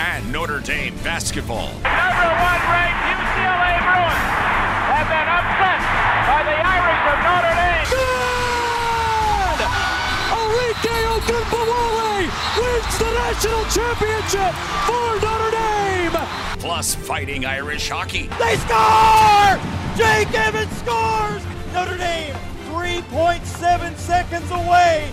And Notre Dame basketball. Number one ranked UCLA Bruins have been upset by the Irish of Notre Dame. Good! Arike Ogunbowale wins the national championship for Notre Dame! Plus fighting Irish hockey. They score! Jake Evans scores! Notre Dame 3.7 seconds away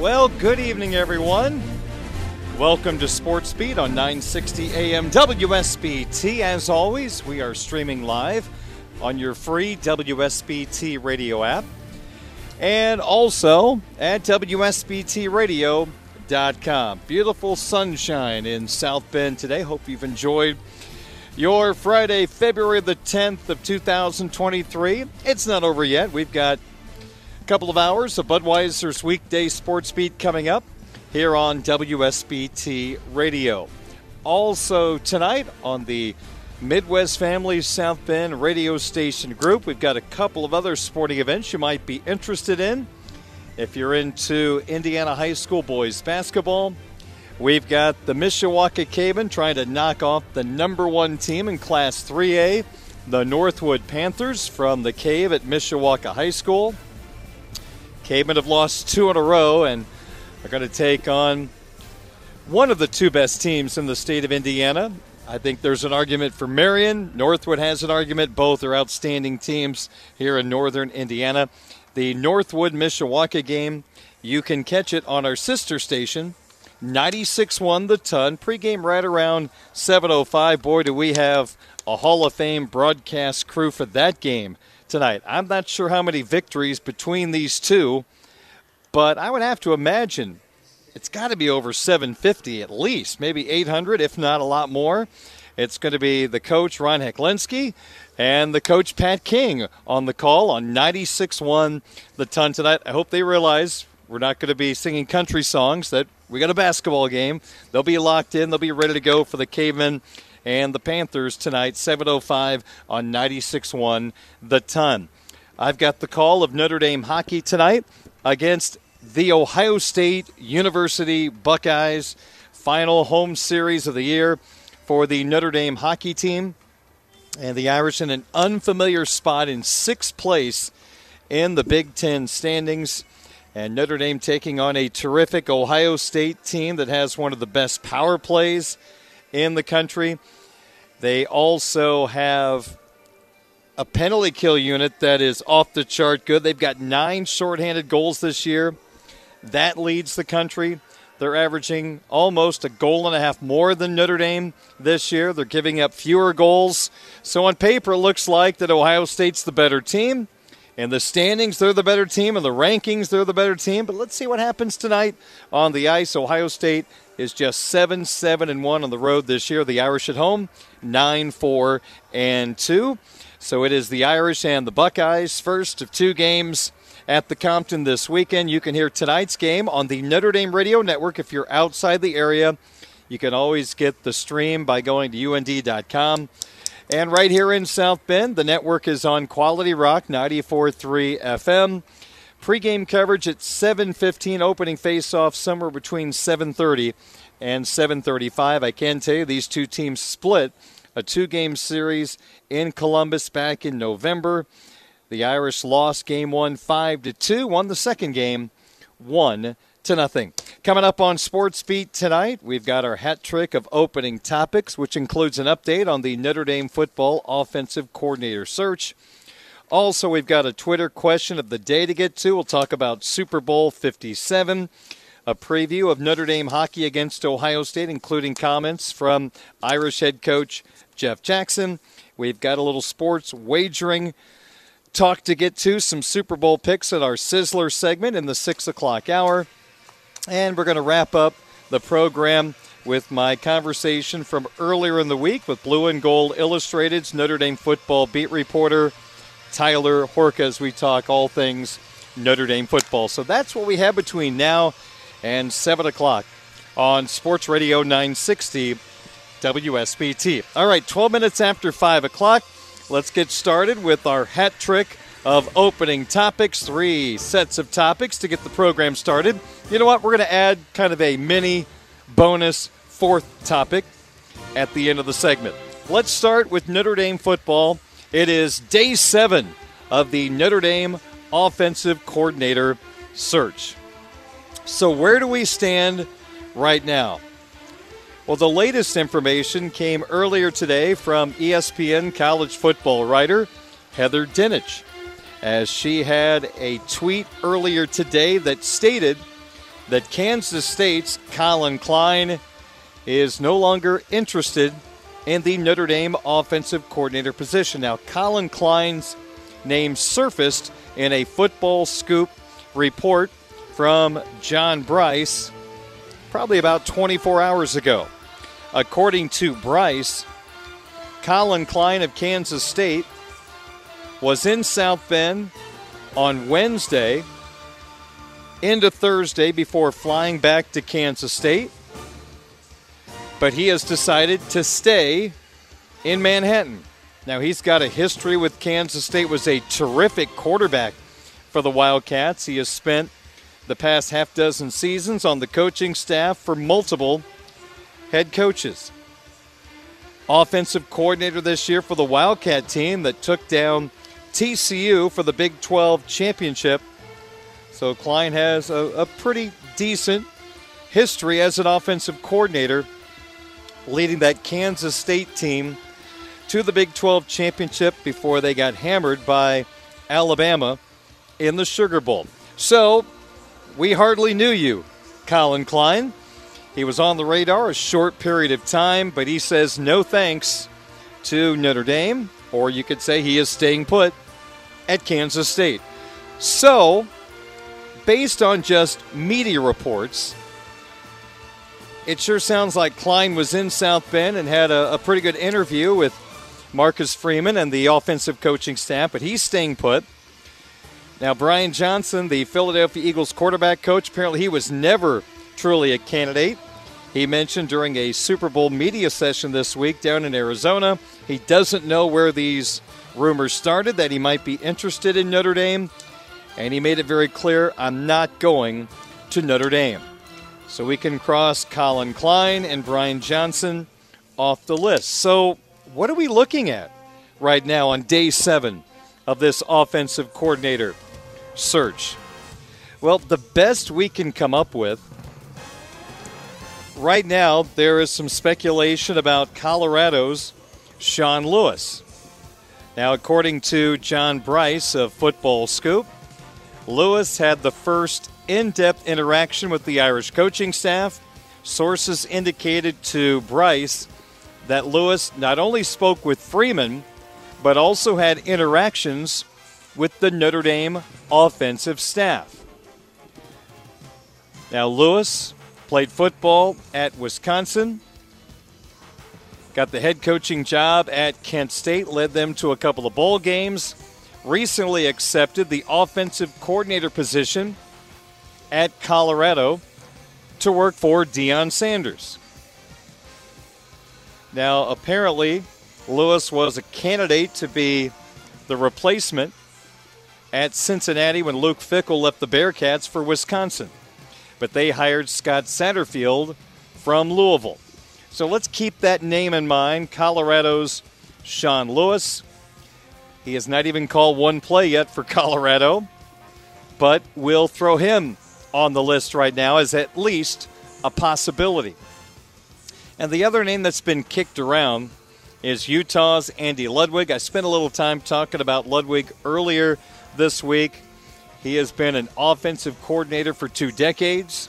Well, good evening, everyone. Welcome to Sports Beat on 960 AM WSBT. As always, we are streaming live on your free WSBT radio app and also at WSBTRadio.com. Beautiful sunshine in South Bend today. Hope you've enjoyed your Friday, February the 10th of 2023. It's not over yet. We've got couple of hours of Budweiser's weekday sports beat coming up here on WSBT Radio. Also, tonight on the Midwest Family South Bend radio station group, we've got a couple of other sporting events you might be interested in. If you're into Indiana High School boys basketball, we've got the Mishawaka Cavemen trying to knock off the number one team in Class 3A, the Northwood Panthers from the Cave at Mishawaka High School. Cavemen have lost two in a row and are going to take on one of the two best teams in the state of Indiana. I think there's an argument for Marion. Northwood has an argument. Both are outstanding teams here in northern Indiana. The Northwood Mishawaka game, you can catch it on our sister station, 96.1 The Ton. Pregame right around 7.05. Boy, do we have a Hall of Fame broadcast crew for that game tonight. I'm not sure how many victories between these two, but I would have to imagine it's got to be over 750 at least, maybe 800, if not a lot more. It's going to be the coach, Ron Heklinski, and the coach, Pat King, on the call on 96.1 The Ton tonight. I hope they realize we're not going to be singing country songs, that we got a basketball game. They'll be locked in, they'll be ready to go for the Cavemen and the Panthers tonight, 7.05 on 96.1 The Ton. I've got the call of Notre Dame hockey tonight against the Ohio State University Buckeyes. Final home series of the year for the Notre Dame hockey team. And the Irish in an unfamiliar spot in sixth place in the Big Ten standings. And Notre Dame taking on a terrific Ohio State team that has one of the best power plays in the country. They also have a penalty kill unit that is off the chart good. They've got nine shorthanded goals this year. That leads the country. They're averaging almost a goal and a half more than Notre Dame this year. They're giving up fewer goals. So on paper, it looks like that Ohio State's the better team. In the standings, they're the better team. In the rankings, they're the better team. But let's see what happens tonight on the ice. Ohio State is just 7 7 and 1 on the road this year. The Irish at home, 9 4 and 2. So it is the Irish and the Buckeyes, first of two games at the Compton this weekend. You can hear tonight's game on the Notre Dame Radio Network if you're outside the area. You can always get the stream by going to UND.com. And right here in South Bend, the network is on Quality Rock 94.3 FM. Pre-game coverage at 7:15. Opening face-off somewhere between 7:30 and 7:35. I can tell you these two teams split a two-game series in Columbus back in November. The Irish lost game one five to two. Won the second game one to nothing. Coming up on Sports Beat tonight, we've got our hat trick of opening topics, which includes an update on the Notre Dame football offensive coordinator search. Also, we've got a Twitter question of the day to get to. We'll talk about Super Bowl 57, a preview of Notre Dame hockey against Ohio State, including comments from Irish head coach Jeff Jackson. We've got a little sports wagering talk to get to, some Super Bowl picks at our Sizzler segment in the 6 o'clock hour. And we're going to wrap up the program with my conversation from earlier in the week with Blue and Gold Illustrated's Notre Dame football beat reporter Tyler Horka as we talk all things Notre Dame football. So that's what we have between now and 7 o'clock on Sports Radio 960 WSBT. All right, 12 minutes after 5 o'clock. Let's get started with our hat trick of opening topics. Three sets of topics to get the program started. You know what? We're going to add kind of a mini bonus fourth topic at the end of the segment. Let's start with Notre Dame football. It is day seven of the Notre Dame offensive coordinator search. So, where do we stand right now? Well, the latest information came earlier today from ESPN college football writer Heather Dinich, as she had a tweet earlier today that stated that Kansas State's Collin Klein is no longer interested in the Notre Dame offensive coordinator position. Now, Collin Klein's name surfaced in a football scoop report from John Brice probably about 24 hours ago. According to Brice, Collin Klein of Kansas State was in South Bend on Wednesday into Thursday before flying back to Kansas State. But he has decided to stay in Manhattan. Now he's got a history with Kansas State was a terrific quarterback for the Wildcats. He has spent the past half dozen seasons on the coaching staff for multiple head coaches. Offensive coordinator this year for the Wildcat team that took down TCU for the Big 12 championship. So Klein has a, a pretty decent history as an offensive coordinator, leading that Kansas State team to the Big 12 championship before they got hammered by Alabama in the Sugar Bowl. So we hardly knew you, Collin Klein. He was on the radar a short period of time, but he says no thanks to Notre Dame, or you could say he is staying put at Kansas State. So, based on just media reports, it sure sounds like Klein was in South Bend and had a, a pretty good interview with Marcus Freeman and the offensive coaching staff, but he's staying put. Now, Brian Johnson, the Philadelphia Eagles quarterback coach, apparently he was never truly a candidate. He mentioned during a Super Bowl media session this week down in Arizona, he doesn't know where these rumors started that he might be interested in Notre Dame, and he made it very clear I'm not going to Notre Dame. So we can cross Collin Klein and Brian Johnson off the list. So, what are we looking at right now on day seven of this offensive coordinator search? Well, the best we can come up with right now, there is some speculation about Colorado's Sean Lewis. Now, according to John Brice of Football Scoop, Lewis had the first in depth interaction with the Irish coaching staff. Sources indicated to Brice that Lewis not only spoke with Freeman, but also had interactions with the Notre Dame offensive staff. Now, Lewis Played football at Wisconsin. Got the head coaching job at Kent State, led them to a couple of bowl games. Recently accepted the offensive coordinator position at Colorado to work for Deion Sanders. Now, apparently, Lewis was a candidate to be the replacement at Cincinnati when Luke Fickell left the Bearcats for Wisconsin. But they hired Scott Satterfield from Louisville. So let's keep that name in mind. Colorado's Sean Lewis. He has not even called one play yet for Colorado, but we'll throw him on the list right now as at least a possibility. And the other name that's been kicked around is Utah's Andy Ludwig. I spent a little time talking about Ludwig earlier this week. He has been an offensive coordinator for two decades.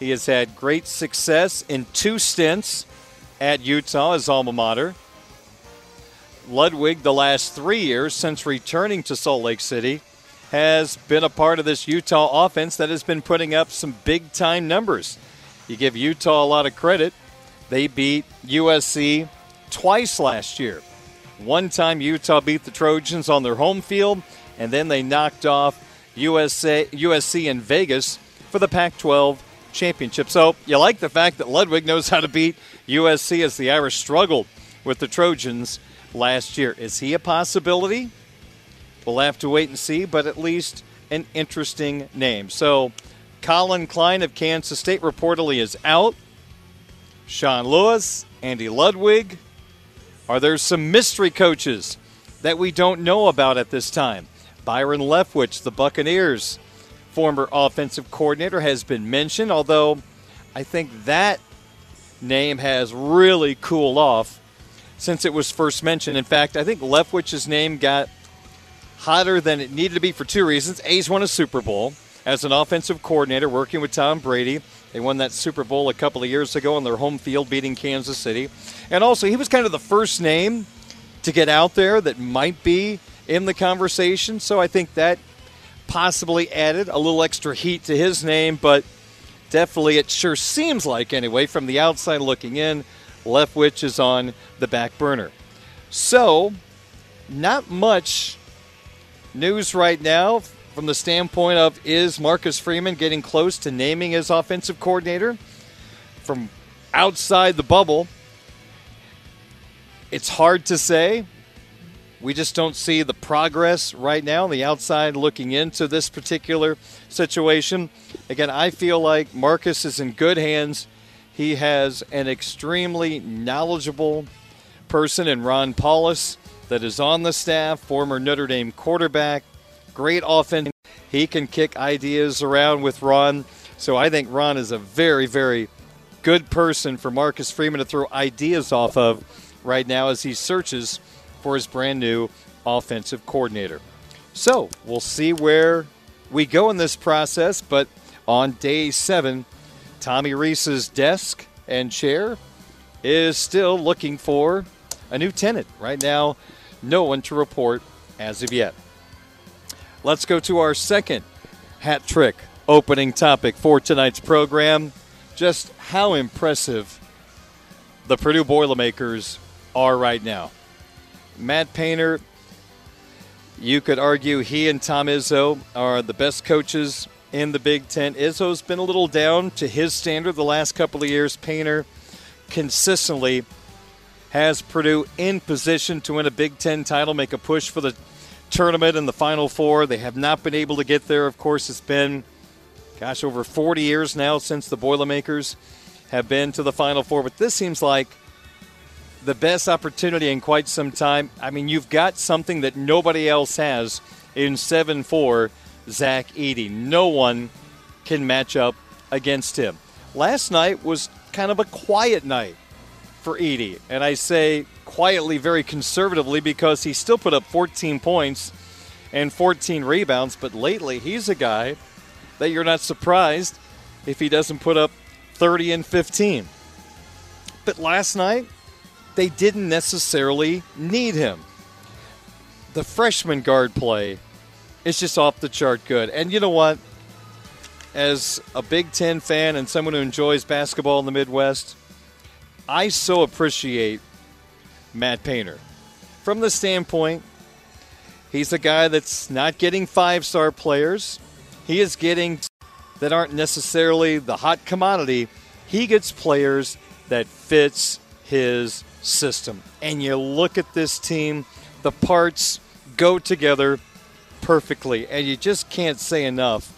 He has had great success in two stints at Utah, his alma mater. Ludwig, the last three years since returning to Salt Lake City, has been a part of this Utah offense that has been putting up some big time numbers. You give Utah a lot of credit. They beat USC twice last year. One time Utah beat the Trojans on their home field, and then they knocked off USA, USC in Vegas for the Pac 12 championship. So you like the fact that Ludwig knows how to beat USC as the Irish struggled with the Trojans last year. Is he a possibility? We'll have to wait and see, but at least an interesting name. So Collin Klein of Kansas State reportedly is out. Sean Lewis, Andy Ludwig. Are there some mystery coaches that we don't know about at this time? Byron Leftwich, the Buccaneers former offensive coordinator, has been mentioned, although I think that name has really cooled off since it was first mentioned. In fact, I think Leftwich's name got hotter than it needed to be for two reasons. A's won a Super Bowl as an offensive coordinator working with Tom Brady. They won that Super Bowl a couple of years ago on their home field, beating Kansas City. And also, he was kind of the first name to get out there that might be in the conversation. So I think that possibly added a little extra heat to his name, but definitely it sure seems like, anyway, from the outside looking in, Leftwich is on the back burner. So, not much news right now from the standpoint of is Marcus Freeman getting close to naming his offensive coordinator? From outside the bubble, it's hard to say. We just don't see the progress right now on the outside looking into this particular situation. Again, I feel like Marcus is in good hands. He has an extremely knowledgeable person in Ron Powlus that is on the staff, former Notre Dame quarterback, great offense. He can kick ideas around with Ron. So I think Ron is a very, very good person for Marcus Freeman to throw ideas off of right now as he searches for his brand new offensive coordinator. So we'll see where we go in this process, but on day seven, Tommy Rees's desk and chair is still looking for a new tenant. Right now, no one to report as of yet. Let's go to our second hat trick opening topic for tonight's program. Just how impressive the Purdue Boilermakers are right now. Matt Painter, you could argue he and Tom Izzo are the best coaches in the Big Ten. Izzo's been a little down to his standard the last couple of years. Painter consistently has Purdue in position to win a Big Ten title, make a push for the tournament in the Final Four. They have not been able to get there. Of course, it's been, gosh, over 40 years now since the Boilermakers have been to the Final Four. But this seems like the best opportunity in quite some time. I mean, you've got something that nobody else has in 7 4, Zach Edey. No one can match up against him. Last night was kind of a quiet night for Edey. And I say quietly, very conservatively, because he still put up 14 points and 14 rebounds. But lately, he's a guy that you're not surprised if he doesn't put up 30 and 15. But last night, they didn't necessarily need him. The freshman guard play is just off the chart good. And you know what? As a Big Ten fan and someone who enjoys basketball in the Midwest, I so appreciate Matt Painter. From the standpoint, he's a guy that's not getting five star players. He is getting that aren't necessarily the hot commodity. He gets players that fits his system. And you look at this team, the parts go together perfectly, and you just can't say enough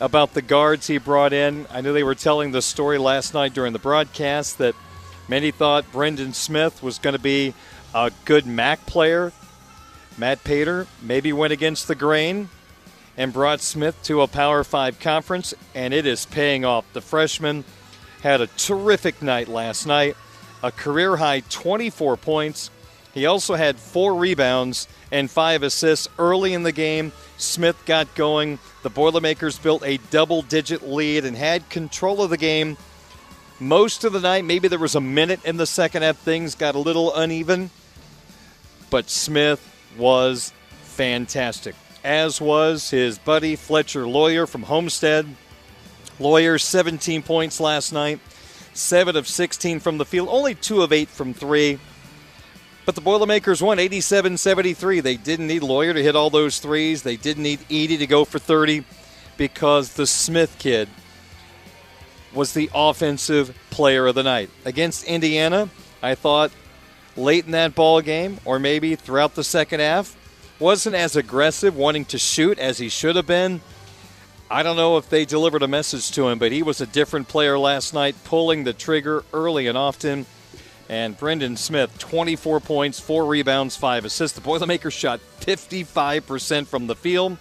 about the guards he brought in. I know they were telling the story last night during the broadcast that many thought Braden Smith was going to be a good MAC player. Matt Painter maybe went against the grain and brought Smith to a Power Five conference, and it is paying off. The freshman had a terrific night last night, a career high 24 points. He also had four rebounds and five assists early in the game. Smith got going. The Boilermakers built a double digit lead and had control of the game most of the night. Maybe there was a minute in the second half, things got a little uneven. But Smith was fantastic, as was his buddy Fletcher Loyer from Homestead. Loyer, 17 points last night, 7 of 16 from the field, only 2 of 8 from 3. But the Boilermakers won 87 73. They didn't need Loyer to hit all those threes. They didn't need Edey to go for 30 because the Smith kid was the offensive player of the night. Against Indiana, I thought late in that ball game, or maybe throughout the second half, wasn't as aggressive, wanting to shoot as he should have been. I don't know if they delivered a message to him, but he was a different player last night, pulling the trigger early and often. And Braden Smith, 24 points, 4 rebounds, 5 assists. The Boilermakers shot 55% from the field,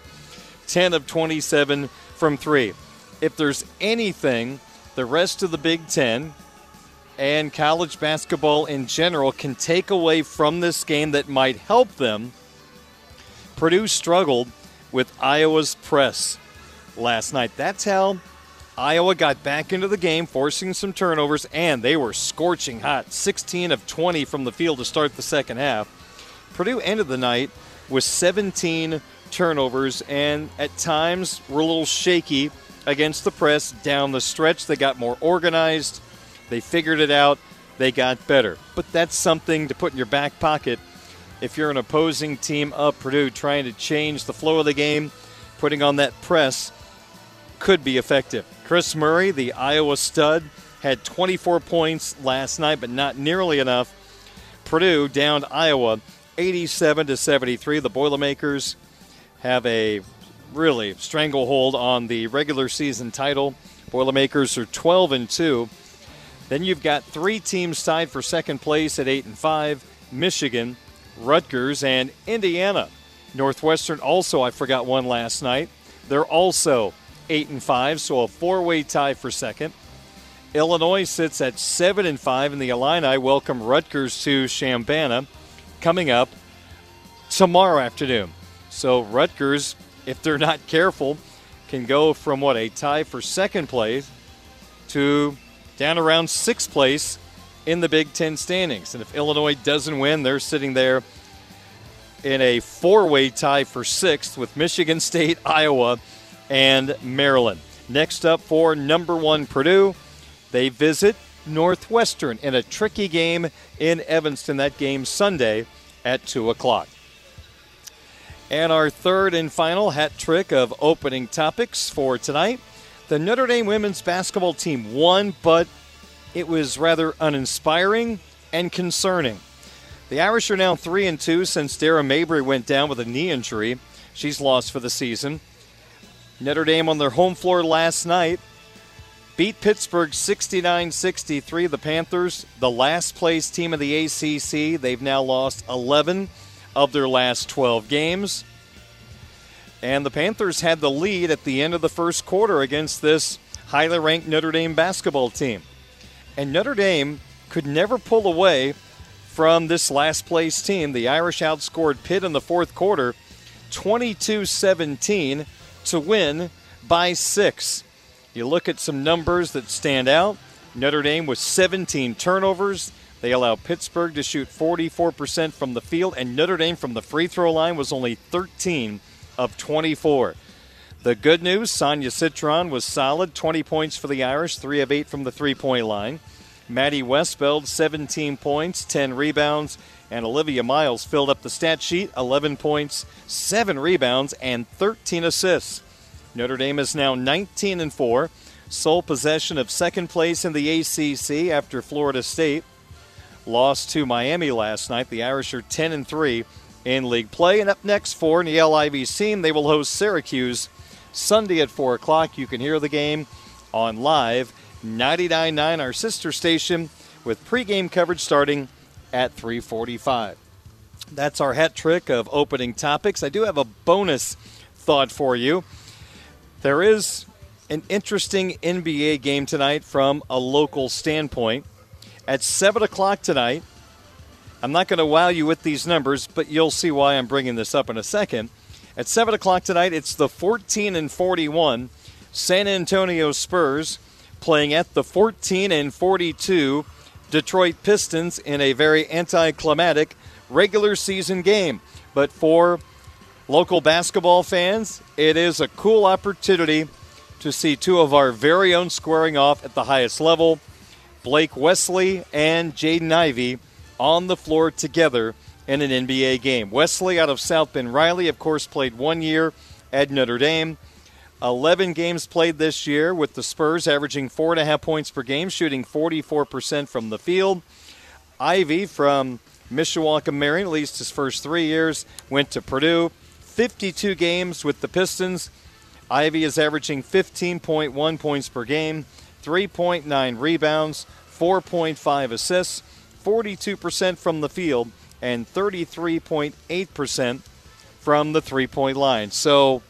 10 of 27 from 3. If there's anything the rest of the Big Ten and college basketball in general can take away from this game that might help them, Purdue struggled with Iowa's press last night. That's how Iowa got back into the game, forcing some turnovers, and they were scorching hot 16 of 20 from the field to start the second half. Purdue ended the night with 17 turnovers and at times were a little shaky against the press down the stretch. They got more organized, they figured it out, they got better. But that's something to put in your back pocket if you're an opposing team up Purdue trying to change the flow of the game, putting on that press could be effective. Kris Murray, the Iowa stud, had 24 points last night, but not nearly enough. Purdue downed Iowa 87 to 73. The Boilermakers have a really stranglehold on the regular season title. Boilermakers are 12 and 2. Then you've got three teams tied for second place at 8 and 5 Michigan, Rutgers, and Indiana. Northwestern also, I forgot one last night. They're also 8 and 5, so a four way tie for second. Illinois sits at 7 and 5, and the Illini welcome Rutgers to Chambana coming up tomorrow afternoon. So Rutgers if they're not careful, can go from what a tie for second place to down around sixth place in the Big Ten standings. And if Illinois doesn't win, they're sitting there in a four way tie for sixth with Michigan State, Iowa, and Maryland. Next up for number one Purdue, they visit Northwestern in a tricky game in Evanston. That game Sunday at 2 o'clock. And our third and final hat trick of opening topics for tonight. The Notre Dame women's basketball team won, but it was rather uninspiring and concerning. The Irish are now 3 and 2 since Dara Mabrey went down with a knee injury. She's lost for the season. Notre Dame on their home floor last night beat Pittsburgh 69 63. The Panthers, the last place team of the ACC, they've now lost 11 of their last 12 games. And the Panthers had the lead at the end of the first quarter against this highly ranked Notre Dame basketball team. And Notre Dame could never pull away from this last place team. The Irish outscored Pitt in the fourth quarter 22 17 to win by six. You look at some numbers that stand out. Notre Dame with 17 turnovers. They allow Pittsburgh to shoot 44% from the field, and Notre Dame from the free throw line was only 13 of 24. The good news Sonia Citron was solid 20 points for the Irish, 3 of 8 from the three point line. Maddie Westbeld, 17 points, 10 rebounds, and Olivia Miles filled up the stat sheet 11 points, 7 rebounds, and 13 assists. Notre Dame is now 19 and 4, sole possession of second place in the ACC after Florida State. lost to Miami last night. The Irish are 10 and 3 in league play. And up next for Niele Ivey's team, they will host Syracuse Sunday at 4 o'clock. You can hear the game on live 99.9, our sister station, with pregame coverage starting at 345. That's our hat trick of opening topics. I do have a bonus thought for you. There is an interesting NBA game tonight from a local standpoint. At 7 o'clock tonight, I'm not going to wow you with these numbers, but you'll see why I'm bringing this up in a second. At 7 o'clock tonight, it's the 14 and 41 San Antonio Spurs playing at the 14 and 42 Detroit Pistons in a very anticlimactic regular season game. But for local basketball fans, it is a cool opportunity to see two of our very own squaring off at the highest level. Blake Wesley and Jaden Ivey on the floor together in an NBA game. Wesley out of South Bend Riley, of course, played one year at Notre Dame. 11 games played this year with the Spurs, averaging four and a half points per game, shooting 44% from the field. Ivey from Mishawaka Marion, at least his first three years, went to Purdue. 52 games with the Pistons. Ivey is averaging 15.1 points per game, 3.9 rebounds, 4.5 assists, 42% from the field, and 33.8% from the three point line. So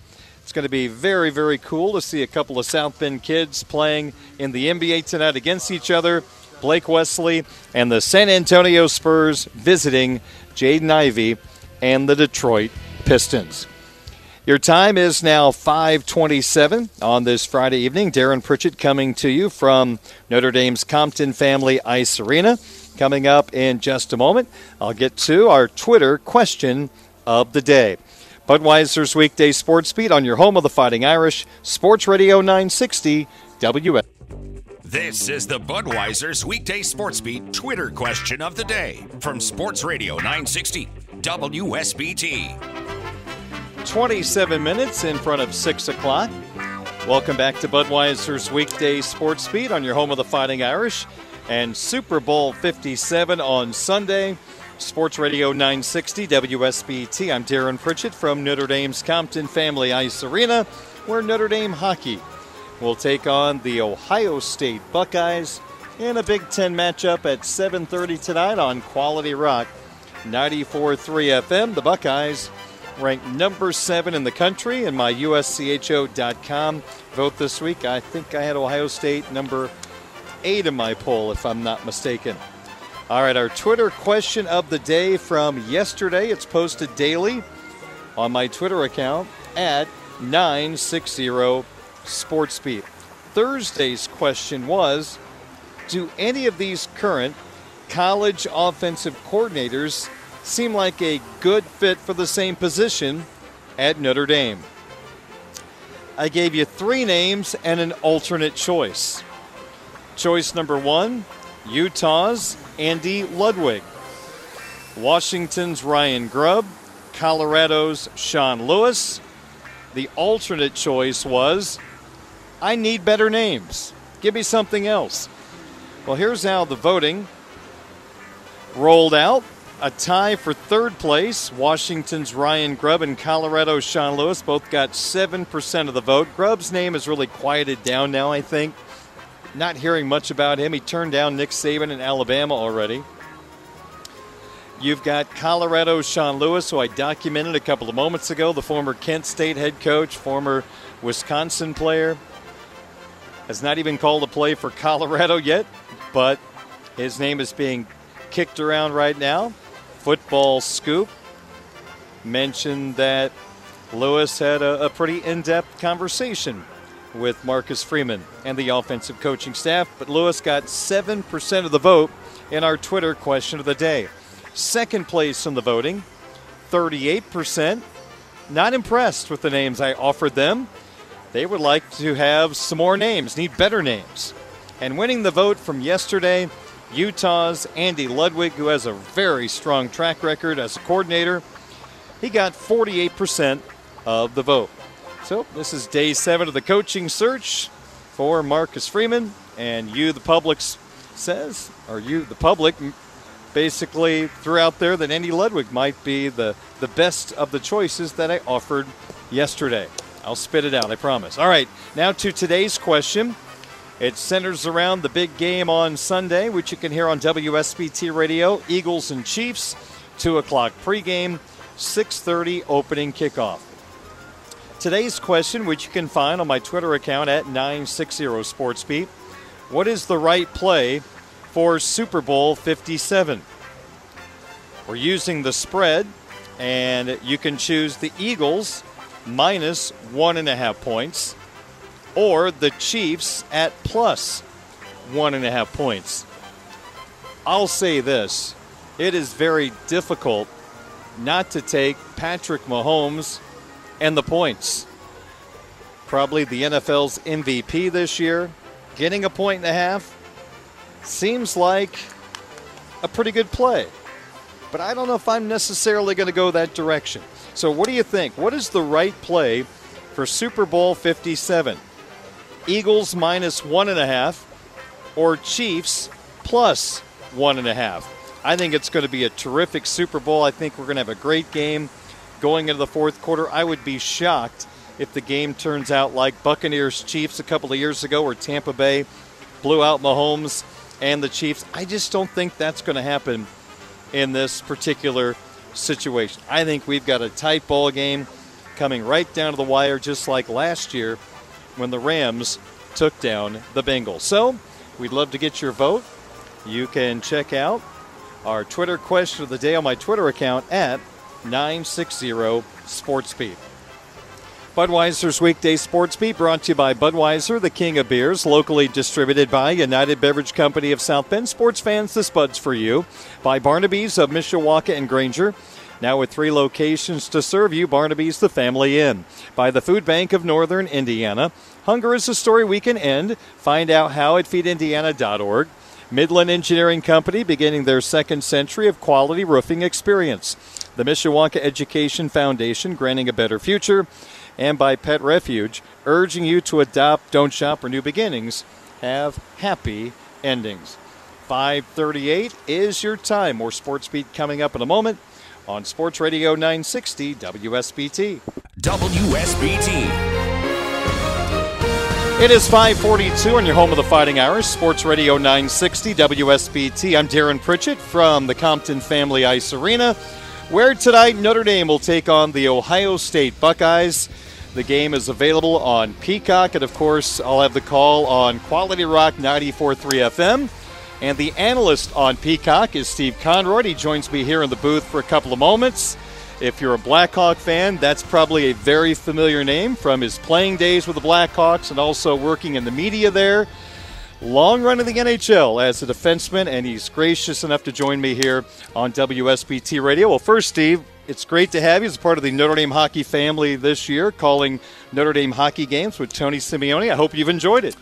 it's going to be very, very cool to see a couple of South Bend kids playing in the NBA tonight against each other. Blake Wesley and the San Antonio Spurs visiting Jaden Ivey and the Detroit Pistons. Your time is now 527 on this Friday evening. Darren Pritchett coming to you from Notre Dame's Compton Family Ice Arena. Coming up in just a moment, I'll get to our Twitter question of the day. Budweiser's weekday sports beat on your home of the Fighting Irish, Sports Radio 960 WS. This is the Budweiser's weekday sports beat Twitter question of the day from Sports Radio 960 WSBT. 27 minutes in front of 6 o'clock. Welcome back to Budweiser's weekday sports beat on your home of the Fighting Irish and Super Bowl 57 on Sunday. Sports Radio 960 WSBT. I'm Darren Pritchett from Notre Dame's Compton Family Ice Arena, where Notre Dame hockey will take on the Ohio State Buckeyes in a Big Ten matchup at 7:30 tonight on Quality Rock 94.3 FM. The Buckeyes ranked number seven in the country in my USCHO.com vote this week. I think I had Ohio State number eight in my poll, if I'm not mistaken. All right, our Twitter question of the day from yesterday. It's posted daily on my Twitter account at 960 SportsBeat. Thursday's question was Do any of these current college offensive coordinators seem like a good fit for the same position at Notre Dame? I gave you three names and an alternate choice. Choice number one Utah's Andy Ludwig, Washington's Ryan Grubb, Colorado's Sean Lewis. The alternate choice was I need better names. Give me something else. Well, here's how the voting rolled out. A tie for third place. Washington's Ryan Grubb and Colorado's Sean Lewis both got 7% of the vote. Grubb's name has really quieted down now, I think. Not hearing much about him. He turned down Nick Saban in Alabama already. You've got Colorado's Sean Lewis, who I documented a couple of moments ago, the former Kent State head coach, former Wisconsin player. Has not even called a play for Colorado yet, but his name is being kicked around right now. Football Scoop mentioned that Lewis had a, a pretty in depth conversation with Marcus Freeman and the offensive coaching staff, but Lewis got 7% of the vote in our Twitter question of the day. Second place in the voting, 38%. Not impressed with the names I offered them. They would like to have some more names, need better names. And winning the vote from yesterday, Utah's Andy Ludwig, who has a very strong track record as a coordinator, he got 48% of the vote. So this is day seven of the coaching search for Marcus Freeman, and you, the public, says, or you, the public, basically threw out there that Andy Ludwig might be the, the best of the choices that I offered yesterday. I'll spit it out, I promise. All right, now to today's question. It centers around the big game on Sunday, which you can hear on WSBT Radio, Eagles and Chiefs, 2 o'clock pregame, 6.30 opening kickoff. Today's question, which you can find on my Twitter account at 960 SportsBeat, what is the right play for Super Bowl 57? We're using the spread, and you can choose the Eagles minus one and a half points or the Chiefs at plus one and a half points. I'll say this it is very difficult not to take Patrick Mahomes and the points. Probably the NFL's MVP this year, getting a point and a half seems like a pretty good play. But I don't know if I'm necessarily going to go that direction. So, what do you think? What is the right play for Super Bowl 57? Eagles minus one and a half or Chiefs plus one and a half? I think it's going to be a terrific Super Bowl. I think we're going to have a great game going into the fourth quarter. I would be shocked if the game turns out like Buccaneers Chiefs a couple of years ago, where Tampa Bay blew out Mahomes and the Chiefs. I just don't think that's going to happen in this particular situation. I think we've got a tight ball game coming right down to the wire, just like last year when the Rams took down the Bengals. So we'd love to get your vote. You can check out our Twitter question of the day on my Twitter account at 960 Sports SportsBeat. Budweiser's weekday sports beat brought to you by Budweiser, the king of beers, locally distributed by United Beverage Company of South Bend. Sports fans, this Bud's for you. By Barnaby's of Mishawaka and Granger. Now with three locations to serve you, Barnaby's the Family Inn. By the Food Bank of Northern Indiana. Hunger is a story we can end. Find out how at feedindiana.org. Midland Engineering Company beginning their second century of quality roofing experience. The Mishawaka Education Foundation granting a better future and by Pet Refuge, urging you to adopt, don't shop, for new beginnings. Have happy endings. 538 is your time. More Sports Beat coming up in a moment on Sports Radio 960 WSBT. WSBT. It is 542 on your home of the Fighting Irish, Sports Radio 960 WSBT. I'm Darren Pritchett from the Compton Family Ice Arena, where tonight Notre Dame will take on the Ohio State Buckeyes. The game is available on Peacock, and of course, I'll have the call on Quality Rock 94.3 FM. And the analyst on Peacock is Steve Konroyd. He joins me here in the booth for a couple of moments. If you're a Blackhawk fan, that's probably a very familiar name from his playing days with the Blackhawks and also working in the media there. Long run in the NHL as a defenseman, and he's gracious enough to join me here on WSBT Radio. Well, first, Steve, it's great to have you as part of the Notre Dame hockey family this year, calling Notre Dame hockey games with Tony Simeone. I hope you've enjoyed it.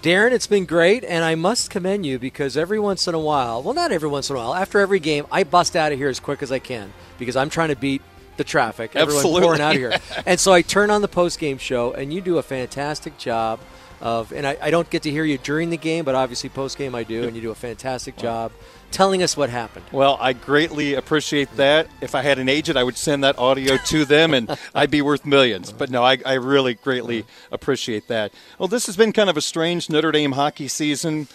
Darren, it's been great, and I must commend you because every once in a while, well, not every once in a while, after every game, I bust out of here as quick as I can because I'm trying to beat the traffic. Everyone Absolutely. pouring out of here. and so I turn on the post game show, and you do a fantastic job of, and I, I don't get to hear you during the game, but obviously post game I do, and you do a fantastic job telling us what happened. Well, I greatly appreciate that. If I had an agent, I would send that audio to them and I'd be worth millions. But no, I, I, really greatly appreciate that. Well, this has been kind of a strange Notre Dame hockey season.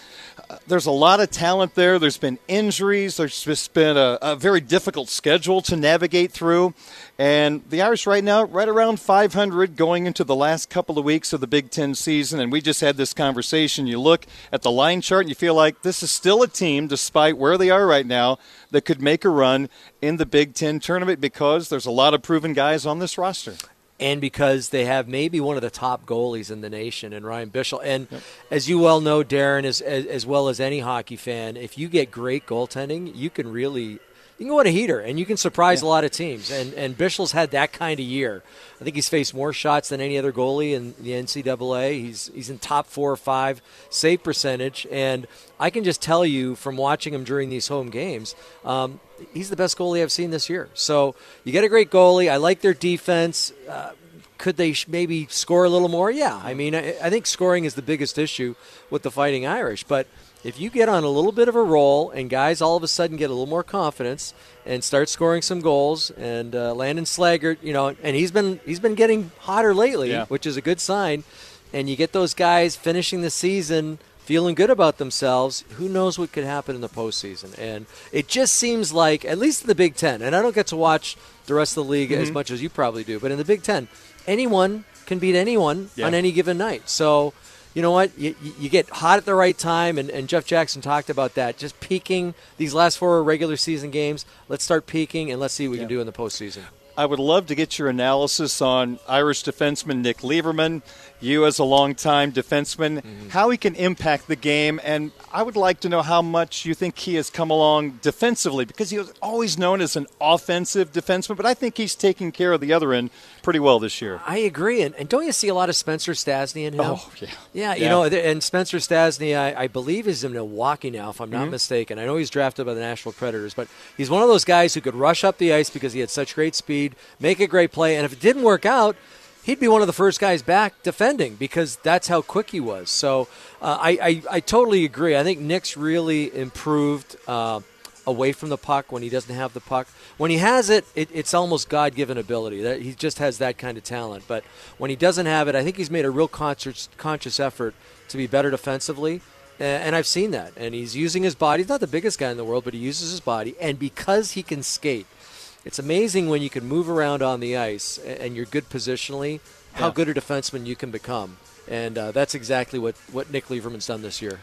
There's a lot of talent there. There's been injuries. There's just been a, a very difficult schedule to navigate through. And the Irish right now, right around 500 going into the last couple of weeks of the Big Ten season. And we just had this conversation. You look at the line chart and you feel like this is still a team, despite where they are right now, that could make a run in the Big Ten tournament because there's a lot of proven guys on this roster. And because they have maybe one of the top goalies in the nation, and Ryan Bischel. And yep. as you well know, Darren, as, as, as well as any hockey fan, if you get great goaltending, you can really you can go on a heater and you can surprise yeah. a lot of teams. And and Bischel's had that kind of year. I think he's faced more shots than any other goalie in the NCAA. He's he's in top four or five save percentage, and I can just tell you from watching him during these home games, um, he's the best goalie I've seen this year. So you get a great goalie. I like their defense. Uh, could they maybe score a little more? Yeah. I mean, I, I think scoring is the biggest issue with the Fighting Irish, but if you get on a little bit of a roll and guys all of a sudden get a little more confidence and start scoring some goals, and uh, Landon Slaggert, you know, and he's been he's been getting hotter lately, Yeah. which is a good sign. And you get those guys finishing the season feeling good about themselves. Who knows what could happen in the postseason? And it just seems like, at least in the Big Ten, and I don't get to watch the rest of the league as Mhm. much as you probably do, but in the Big Ten, anyone can beat anyone Yeah. on any given night. So, you know what? You, you- get hot at the right time, and, and Jeff Jackson talked about that. Just peaking these last four regular season games. Let's start peaking, and let's see what we can do in the postseason. I would love to get your analysis on Irish defenseman Nick Lieberman. You, as a longtime defenseman, Mm-hmm. how he can impact the game, and I would like to know how much you think he has come along defensively because he was always known as an offensive defenseman, but I think he's taking care of the other end pretty well this year. I agree, and, and don't you see a lot of Spencer Stastney in him? Oh, yeah. Yeah, you Yeah. know, and Spencer Stastney, I, I believe, is in Milwaukee now, if I'm not Mhm. mistaken. I know he's drafted by the Nashville Predators, but he's one of those guys who could rush up the ice because he had such great speed, make a great play, and if it didn't work out, he'd be one of the first guys back defending because that's how quick he was. So uh, I, I, I totally agree. I think Nick's really improved. Uh, away from the puck when he doesn't have the puck. When he has it, it it's almost God given ability. That he just has that kind of talent. But when he doesn't have it, I think he's made a real conscious conscious effort to be better defensively. And I've seen that. And he's using his body. He's not the biggest guy in the world, but he uses his body. And because he can skate, it's amazing when you can move around on the ice and you're good positionally, how Yeah. good a defenseman you can become. And uh, that's exactly what, what Nick Lieberman's done this year.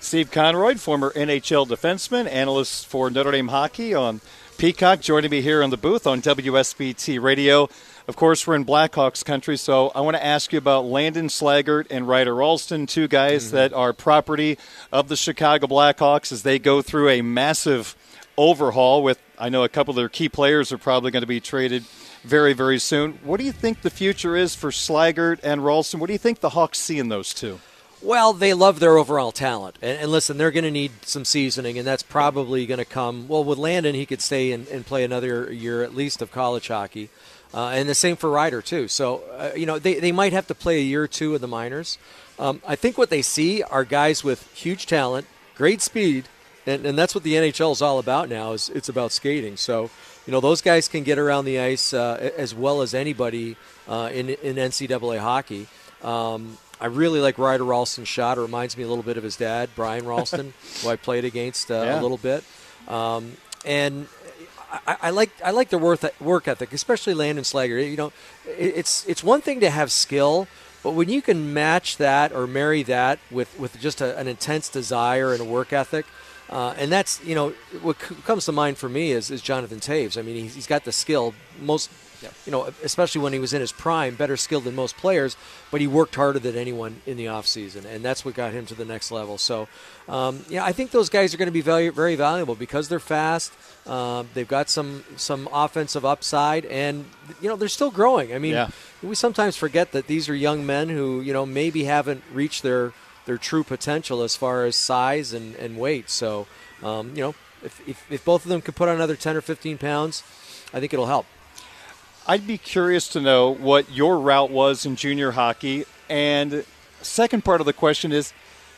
Steve Konroyd, former NHL defenseman, analyst for Notre Dame hockey on Peacock, joining me here in the booth on WSBT Radio. Of course, we're in Blackhawks country, so I want to ask you about Landon Slaggert and Ryder Rolston, two guys mm-hmm. that are property of the Chicago Blackhawks as they go through a massive overhaul with, I know a couple of their key players are probably going to be traded very, very soon. What do you think the future is for Slaggert and Rolston? What do you think the Hawks see in those two? Well, they love their overall talent. And, and listen, they're going to need some seasoning, and that's probably going to come. Well, with Landon, he could stay and, and play another year at least of college hockey. Uh, and the same for Ryder, too. So, uh, you know, they, they might have to play a year or two in the minors. Um, I think what they see are guys with huge talent, great speed, and, and that's what the NHL is all about now. Is it's about skating. So, you know, those guys can get around the ice uh, as well as anybody uh, in in NCAA hockey. Um, I really like Ryder Rolston's shot. It reminds me a little bit of his dad, Brian Rolston, who I played against uh, Yeah. a little bit. Um, and I, I like I like their work work ethic, especially Landon Slaggert. You know, it- it's it's one thing to have skill, but when you can match that or marry that with with just a, an intense desire and a work ethic. Uh, and that's you know what c- comes to mind for me is, is Jonathan Toews. I mean, he's, he's got the skill. Most, you know, especially when he was in his prime, better skilled than most players. But he worked harder than anyone in the offseason, and that's what got him to the next level. So, um, yeah, I think those guys are going to be very, very valuable because they're fast. Um, they've got some some offensive upside, and you know they're still growing. I mean, Yeah. we sometimes forget that these are young men who you know maybe haven't reached their their true potential as far as size and, and weight. So, um, you know, if, if, if both of them could put on another 10 or 15 pounds, I think it'll help. I'd be curious to know what your route was in junior hockey. And second part of the question is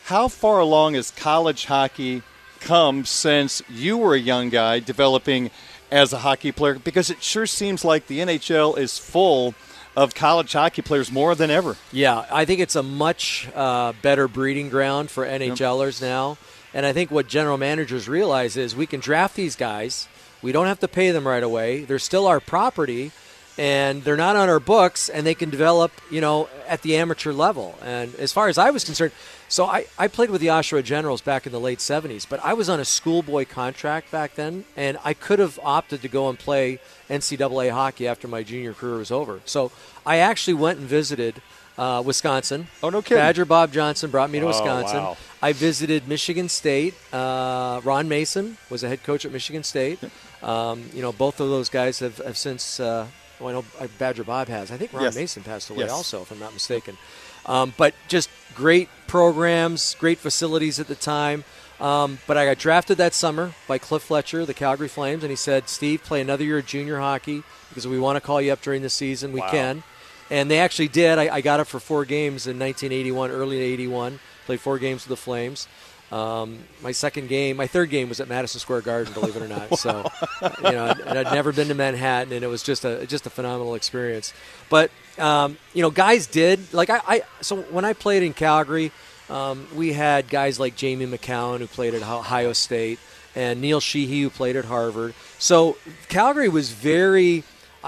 how far along has college hockey come since you were a young guy developing as a hockey player? Because it sure seems like the NHL is full of college hockey players more than ever. Yeah, I think it's a much uh, better breeding ground for NHLers now. And I think what general managers realize is we can draft these guys. We don't have to pay them right away. They're still our property, and they're not on our books, and they can develop, you know, at the amateur level. And as far as I was concerned, so I, I played with the Oshawa Generals back in the late 70s, but I was on a schoolboy contract back then, and I could have opted to go and play NCAA hockey after my junior career was over. So I actually went and visited uh, Wisconsin. Oh, no kidding. Badger Bob Johnson brought me to Oh, Wisconsin. wow. I visited Michigan State. Uh, Ron Mason was a head coach at Michigan State. Um, you know, both of those guys have, have since. Uh, well, I know uh, Badger Bob has. I think Ron Yes. Mason passed away Yes. also, if I'm not mistaken. Um, but just great programs, great facilities at the time. Um, but I got drafted that summer by Cliff Fletcher, the Calgary Flames, and he said, "Steve, play another year of junior hockey because we want to call you up during the season. We Wow. can." And they actually did. I, I got up for four games in 1981, early in 81. Played four games with the Flames. Um, my second game, my third game was at Madison Square Garden, believe it or not. So, you know, and I'd never been to Manhattan, and it was just a just a phenomenal experience. But um, you know, guys did like I, I. So when I played in Calgary, um, we had guys like Jamie Macoun who played at Ohio State, and Neil Sheehy who played at Harvard. So Calgary was very.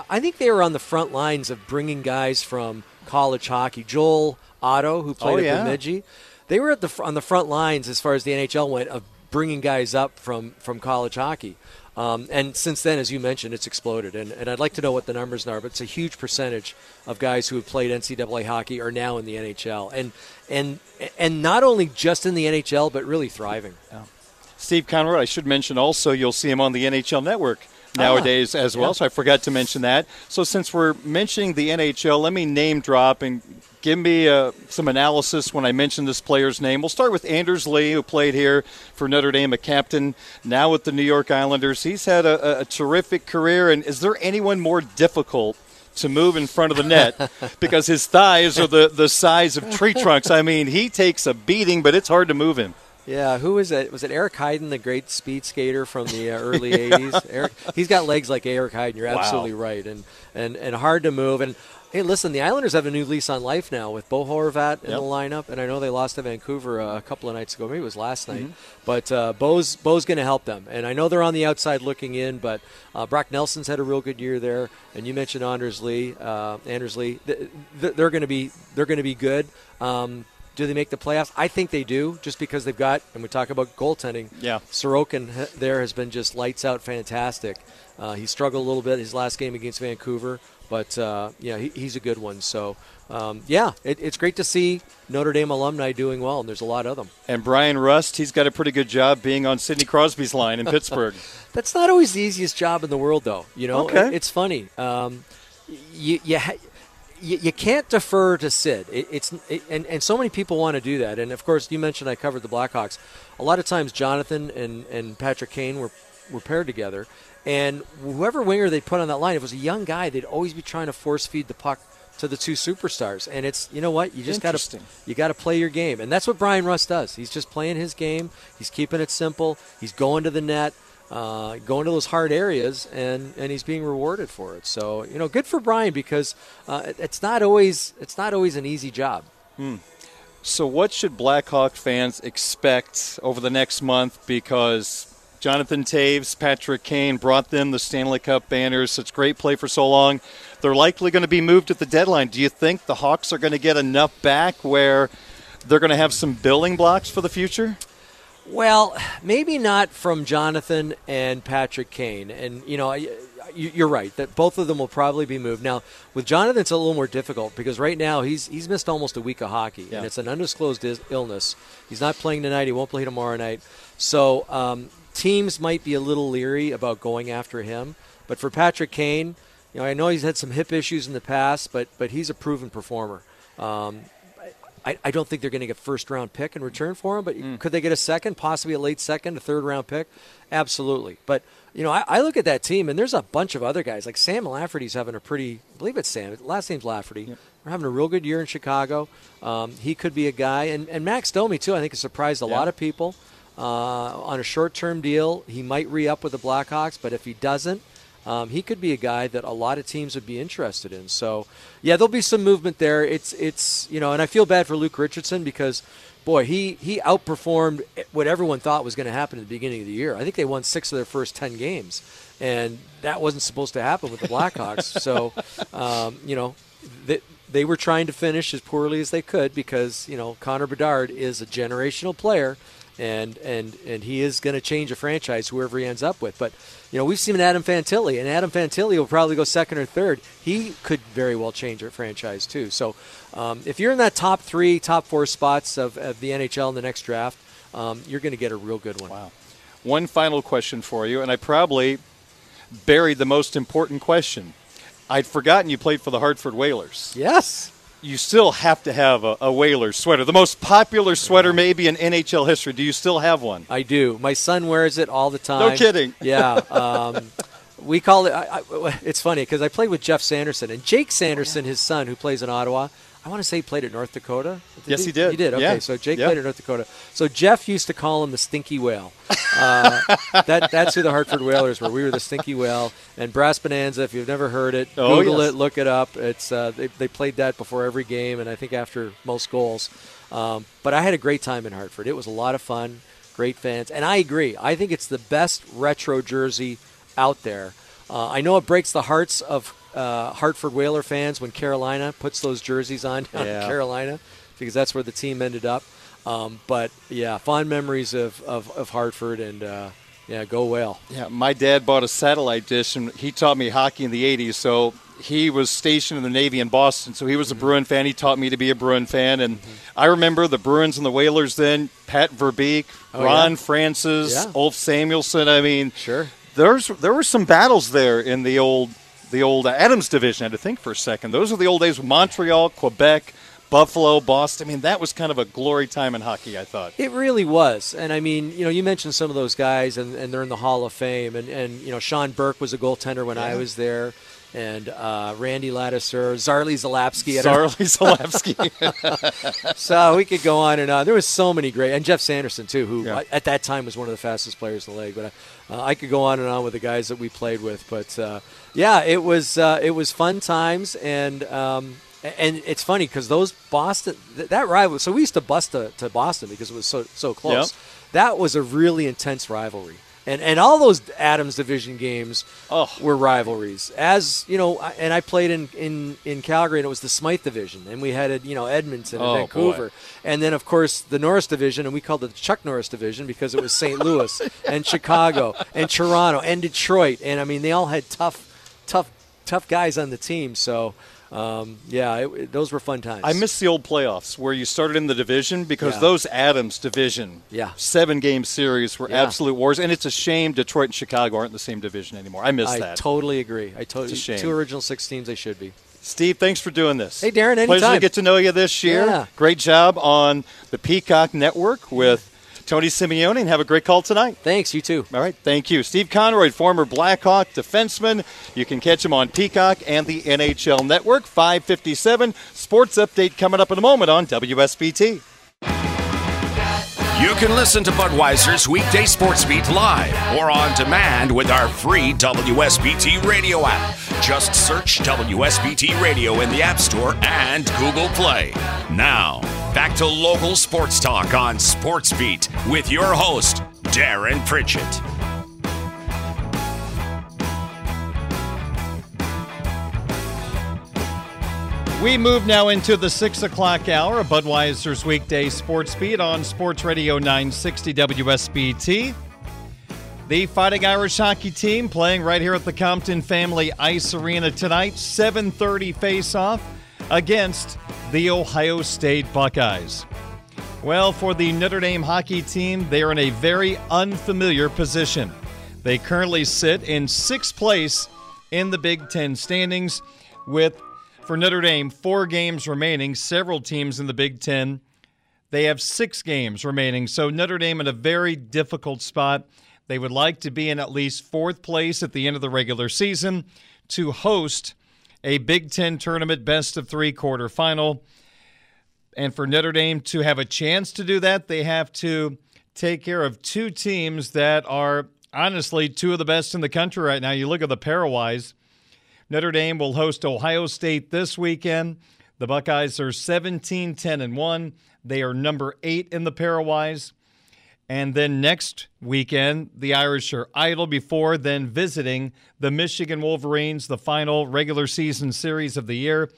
I think they were on the front lines of bringing guys from college hockey. Joel Otto, who played Oh, at. Bemidji, they were at the on the front lines as far as the NHL went of bringing guys up from from college hockey. Um, and since then, as you mentioned, it's exploded. And, and I'd like to know what the numbers are, but it's a huge percentage of guys who have played NCAA hockey are now in the NHL, and and and not only just in the NHL, but really thriving. Steve Konroyd, I should mention also, you'll see him on the NHL Network nowadays as well. yeah. So I forgot to mention that. So since we're mentioning the NHL, let me name drop and give me uh, some analysis when I mention this player's name. We'll start with Anders Lee, who played here for Notre Dame, a captain, now with the New York Islanders. He's had a, a- a terrific career. And is there anyone more difficult? To move in front of the net because his thighs are the, the size of tree trunks. I mean, he takes a beating, but it's hard to move him. Yeah, who is it? Was it Eric Heiden, the great speed skater from the uh, early '80s? Eric, he's got legs like Eric Heiden. You're Wow. absolutely right, and and and hard to move. And hey, listen, the Islanders have a new lease on life now with Bo Horvat in Yep. the lineup, and I know they lost to Vancouver uh, a couple of nights ago. Maybe it was last night, Mm-hmm. but uh, Bo's Bo's going to help them. And I know they're on the outside looking in, but uh, Brock Nelson's had a real good year there, and you mentioned Anders Lee. Uh, Anders Lee, th- th- they're going to be they're going to be good. Um, do they make the playoffs? I think they do, just because they've got, and we talk about goaltending. Yeah. Sorokin there has been just lights out fantastic. Uh, he struggled a little bit his last game against Vancouver, but uh, yeah, he, he's a good one. So, um, yeah, it, it's great to see Notre Dame alumni doing well, and there's a lot of them. And Bryan Rust, he's got a pretty good job being on Sidney Crosby's line in Pittsburgh. That's not always the easiest job in the world, though. You know, Okay. It- it's funny. Um, you, you, ha- you, you can't defer to Sid. It, it's it, and and so many people want to do that. And of course, you mentioned I covered the Blackhawks. A lot of times, Jonathan and, and Patrick Kane were were paired together, and whoever winger they put on that line, if it was a young guy, they'd always be trying to force feed the puck to the two superstars. And it's you know what you just got to you got to play your game, and that's what Bryan Rust does. He's just playing his game. He's keeping it simple. He's going to the net, uh, going to those hard areas, and, and he's being rewarded for it. So you know, good for Brian because uh, it's not always it's not always an easy job. Hmm. So, what should Blackhawk fans expect over the next month? Because Jonathan Toews, Patrick Kane brought them the Stanley Cup banners. Such great play for so long. They're likely going to be moved at the deadline. Do you think the Hawks are going to get enough back where they're going to have some building blocks for the future? Well, maybe not from Jonathan and Patrick Kane. And, you know, you- you're right that both of them will probably be moved. Now, with Jonathan, it's a little more difficult because right now he's he's missed almost a week of hockey, Yeah. and it's an undisclosed illness. He's not playing tonight. He won't play tomorrow night. So um, teams might be a little leery about going after him. But for Patrick Kane, you know, I know he's had some hip issues in the past, but but he's a proven performer. Um, I, I don't think they're going to get first round pick in return for him, but could they get a second, possibly a late second, a third round pick? Absolutely. But you know, I, I look at that team, and there's a bunch of other guys like Sam Lafferty's having a pretty, I believe it's Sam, last name's Lafferty. We're having a real good year in Chicago. Um, he could be a guy, and, and Max Domi too. I think has surprised a lot of people uh, on a short term deal. He might re up with the Blackhawks, but if he doesn't, um, he could be a guy that a lot of teams would be interested in. So, yeah, there'll be some movement there. It's it's you know, and I feel bad for Luke Richardson because, boy, he he outperformed what everyone thought was going to happen at the beginning of the year. I think they won six of their first ten games, and that wasn't supposed to happen with the Blackhawks. so, um, you know, they, they were trying to finish as poorly as they could because you know Connor Bedard is a generational player and and and he is going to change a franchise whoever he ends up with. But you know, we've seen Adam Fantilli, and Adam Fantilli will probably go second or third. He could very well change a franchise too. So um, if you're in that top three, top four spots of, of the NHL in the next draft, um, you're going to get a real good one. Wow. One final question for you, and I probably buried the most important question. I'd forgotten you played for the Hartford Whalers. Yes. You still have to have a, a Whalers sweater, the most popular sweater maybe in NHL history. Do you still have one? I do. My son wears it all the time. No kidding. Yeah. Um, we call it. I, I, it's funny because I played with Geoff Sanderson and Jake Sanderson, his son, who plays in Ottawa. I want to say he played at North Dakota. Did yes, he, he did. He did. Okay, yeah. so Jake yeah. played at North Dakota. So Geoff used to call him the Stinky Whale. Uh, that that's who the Hartford Whalers were. We were the Stinky Whale. And Brass Bonanza. If you've never heard it, oh, Google yes. it, look it up. It's uh, they they played that before every game, and I think after most goals. Um, but I had a great time in Hartford. It was a lot of fun. Great fans, and I agree. I think it's the best retro jersey out there. Uh, I know it breaks the hearts of uh, Hartford Whaler fans when Carolina puts those jerseys on down Yeah. in Carolina because that's where the team ended up. Um, but yeah, fond memories of, of, of Hartford and uh, yeah, go whale. Yeah, my dad bought a satellite dish, and he taught me hockey in the '80s. So he was stationed in the Navy in Boston, so he was a Mm-hmm. Bruin fan. He taught me to be a Bruin fan, and I remember the Bruins and the Whalers then. Pat Verbeek, Oh, Ron yeah. Francis, Yeah. Ulf Samuelsson. I mean, Sure. there's there were some battles there in the old the old Adams division. I had to think for a second. Those are the old days with Montreal, Quebec, Buffalo, Boston. I mean, that was kind of a glory time in hockey. I thought. It really was, and I mean, you know, you mentioned some of those guys, and, and they're in the Hall of Fame, and, and you know, Sean Burke was a goaltender when I was there, and uh, Randy Ladouceur, Zarley Zalapski, Zarley Zalapski. so we could go on and on. There was so many great, and Geoff Sanderson too, who Yeah. at that time was one of the fastest players in the league. But uh, I could go on and on with the guys that we played with. But uh, yeah, it was uh, it was fun times, and um, and it's funny because those Boston th- that rival. So we used to bust to, to Boston because it was so so close. Yep. That was a really intense rivalry. And, and all those Adams division games Oh. were rivalries. As you know, I- and I played in, in, in Calgary, and it was the Smythe division, and we had a you know Edmonton and Oh, Vancouver, and then of course the Norris division, and we called it the Chuck Norris division because it was St. Louis and Chicago and Toronto and Detroit, and I mean they all had tough, tough, tough guys on the team. So um, yeah, it, it- those were fun times. I miss the old playoffs where you started in the division because Yeah. those Adams division Yeah. seven game series were Yeah. absolute wars, and it's a shame Detroit and Chicago aren't in the same division anymore. I miss I that. totally agree. I totally two original six teams they should be. Steve, thanks for doing this. Hey, Darren, anytime. Pleasure to get to know you this year. Yeah. Great job on the Peacock Network with Tony Simeone, and have a great call tonight. Thanks, you too. All right, thank you. Steve Konroyd, former Blackhawk defenseman. You can catch him on Peacock and the NHL Network. 557 Sports Update coming up in a moment on WSBT. You can listen to Budweiser's weekday sports beat live or on demand with our free WSBT radio app. Just search WSBT Radio in the App Store and Google Play. Now, back to local sports talk on Sports Beat with your host, Darren Pritchett. We move now into the 6 o'clock hour of Budweiser's weekday sports beat on Sports Radio 960 WSBT. The Fighting Irish hockey team playing right here at the Compton Family Ice Arena tonight, 7:30 face-off against the Ohio State Buckeyes. Well, for the Notre Dame hockey team, they are in a very unfamiliar position. They currently sit in sixth place in the Big Ten standings with, for Notre Dame, four games remaining. Several teams in the Big Ten, they have six games remaining. So Notre Dame in a very difficult spot. They would like to be in at least fourth place at the end of the regular season to host a Big Ten tournament best of three quarterfinal. And for Notre Dame to have a chance to do that, they have to take care of two teams that are honestly two of the best in the country right now. You look at the pairwise. Notre Dame will host Ohio State this weekend. The Buckeyes are 17 10 and 1. They are number 8 in the pairwise. And then next weekend, the Irish are idle before then visiting the Michigan Wolverines, the final regular season series of the year.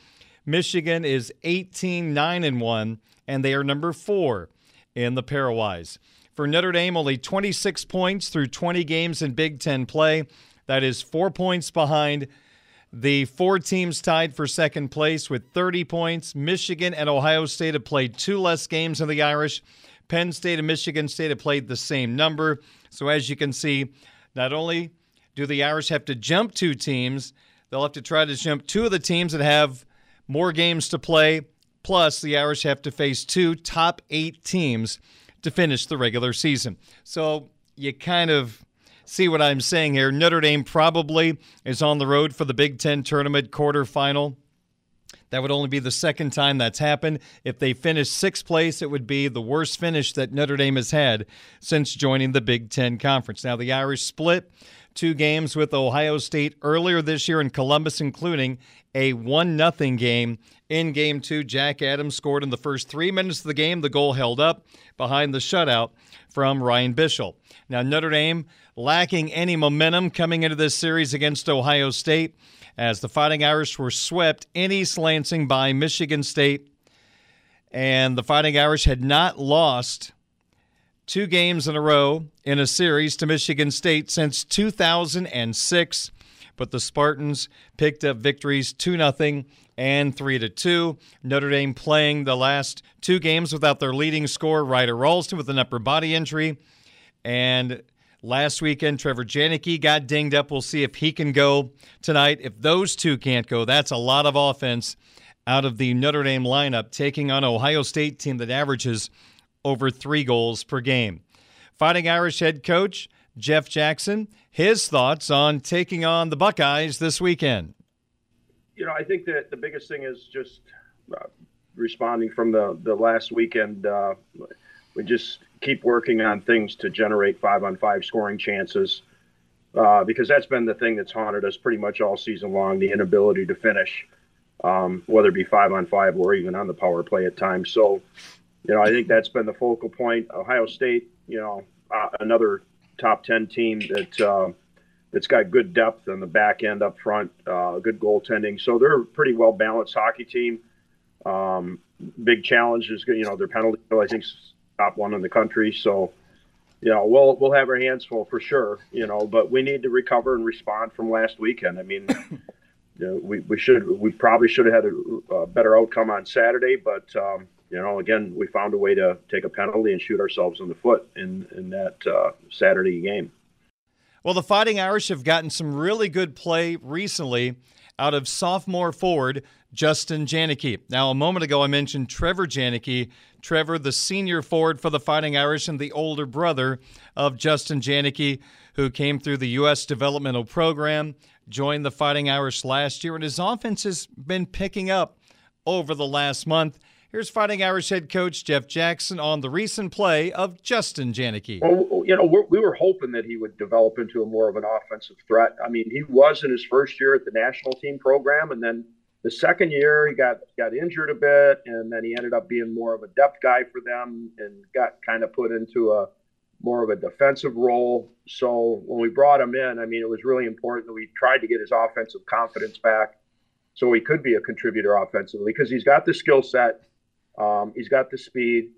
Michigan is 18 9 and 1, and they are number 4 in the pairwise. For Notre Dame, only 26 points through 20 games in Big Ten play. That is four points behind the four teams tied for second place with 30 points. Michigan and Ohio State have played two less games than the Irish. Penn State and Michigan State have played the same number. So, as you can see, not only do the Irish have to jump two teams, they'll have to try to jump two of the teams that have more games to play. Plus, the Irish have to face two top eight teams to finish the regular season. So, you kind of see what I'm saying here. Notre Dame probably is on the road for the Big Ten tournament quarterfinal. That would only be the second time that's happened. If they finish sixth place, it would be the worst finish that Notre Dame has had since joining the Big Ten Conference. Now, the Irish split two games with Ohio State earlier this year in Columbus, including a 1 0 game. In game two, Jack Adams scored in the first three minutes of the game. The goal held up behind the shutout from Ryan Bischel. Now, Notre Dame lacking any momentum coming into this series against Ohio State as the Fighting Irish were swept in East Lansing by Michigan State. And the Fighting Irish had not lost two games in a row in a series to Michigan State since 2006. But the Spartans picked up victories 2 0 and 3 2. Notre Dame playing the last two games without their leading scorer, Ryder Rolston, with an upper body injury. And last weekend, Trevor Janicke got dinged up. We'll see if he can go tonight. If those two can't go, that's a lot of offense out of the Notre Dame lineup, taking on Ohio State team that averages over three goals per game. Fighting Irish head coach Jeff Jackson, his thoughts on taking on the Buckeyes this weekend. You know, I think that the biggest thing is just uh, responding from the, the last weekend. Uh, we just keep working on things to generate five on five scoring chances uh, because that's been the thing that's haunted us pretty much all season long the inability to finish, um, whether it be five on five or even on the power play at times. So, you know, I think that's been the focal point. Ohio State, you know, uh, another top 10 team that uh, that's got good depth on the back end up front, uh, good goaltending. So they're a pretty well balanced hockey team. Um, big challenge is, you know, their penalty, I think, top one in the country. So, you know, we'll we'll have our hands full for sure. You know, but we need to recover and respond from last weekend. I mean. You know, we, we should we probably should have had a, a better outcome on Saturday, but um, you know, again, we found a way to take a penalty and shoot ourselves in the foot in in that uh, Saturday game. Well, the Fighting Irish have gotten some really good play recently out of sophomore forward Justin Janicke. Now, a moment ago, I mentioned Trevor Janicke. Trevor, the senior forward for the Fighting Irish and the older brother of Justin Janicke, who came through the U.S. developmental program, joined the Fighting Irish last year, and his offense has been picking up over the last month. Here's Fighting Irish head coach Jeff Jackson on the recent play of Justin Janicke. Well, you know, we're, we were hoping that he would develop into a more of an offensive threat. I mean, he was in his first year at the national team program, and then the second year he got got injured a bit, and then he ended up being more of a depth guy for them, and got kind of put into a more of a defensive role. So when we brought him in, I mean, it was really important that we tried to get his offensive confidence back, so he could be a contributor offensively because he's got the skill set um, he's got the speed.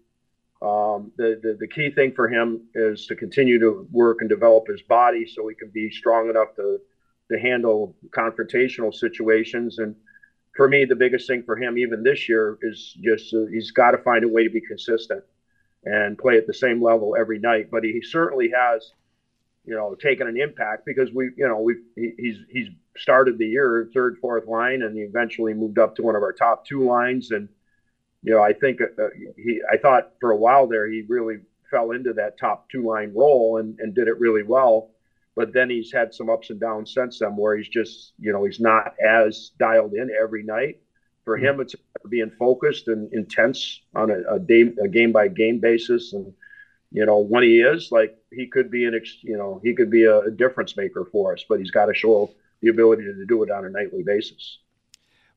Um, the, the, the key thing for him is to continue to work and develop his body so he can be strong enough to to handle confrontational situations. And for me, the biggest thing for him, even this year, is just uh, he's got to find a way to be consistent and play at the same level every night. But he certainly has, you know, taken an impact because we, you know, we he's he's started the year third, fourth line, and he eventually moved up to one of our top two lines and you know, I think uh, he, I thought for a while there he really fell into that top two line role and, and did it really well. But then he's had some ups and downs since then where he's just, you know, he's not as dialed in every night. For mm-hmm. him, it's being focused and intense on a, a, day, a game by game basis. And, you know, when he is, like, he could be an, ex, you know, he could be a, a difference maker for us, but he's got to show the ability to do it on a nightly basis.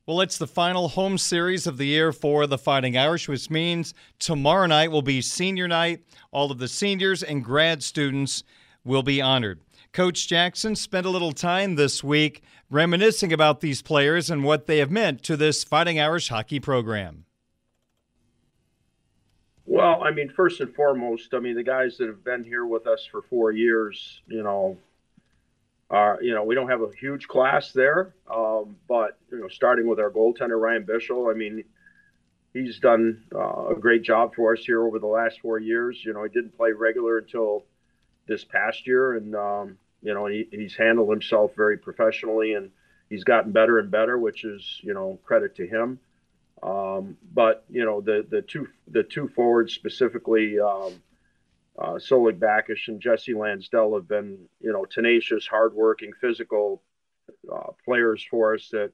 Well, it's the final home series of the year for the Fighting Irish, which means tomorrow night will be senior night. All of the seniors and grad students will be honored. Coach Jackson spent a little time this week reminiscing about these players and what they have meant to this Fighting Irish hockey program. Well, I mean, first and foremost, I mean, the guys that have been here with us for four years, you know, uh, you know, we don't have a huge class there, um, but you know, starting with our goaltender Ryan Bischel, I mean, he's done uh, a great job for us here over the last four years. You know, he didn't play regular until this past year, and um, you know, he, he's handled himself very professionally, and he's gotten better and better, which is you know credit to him. Um, but you know, the the two the two forwards specifically. Um, uh, Solag and Jesse Lansdell have been, you know, tenacious, hardworking, physical uh, players for us that,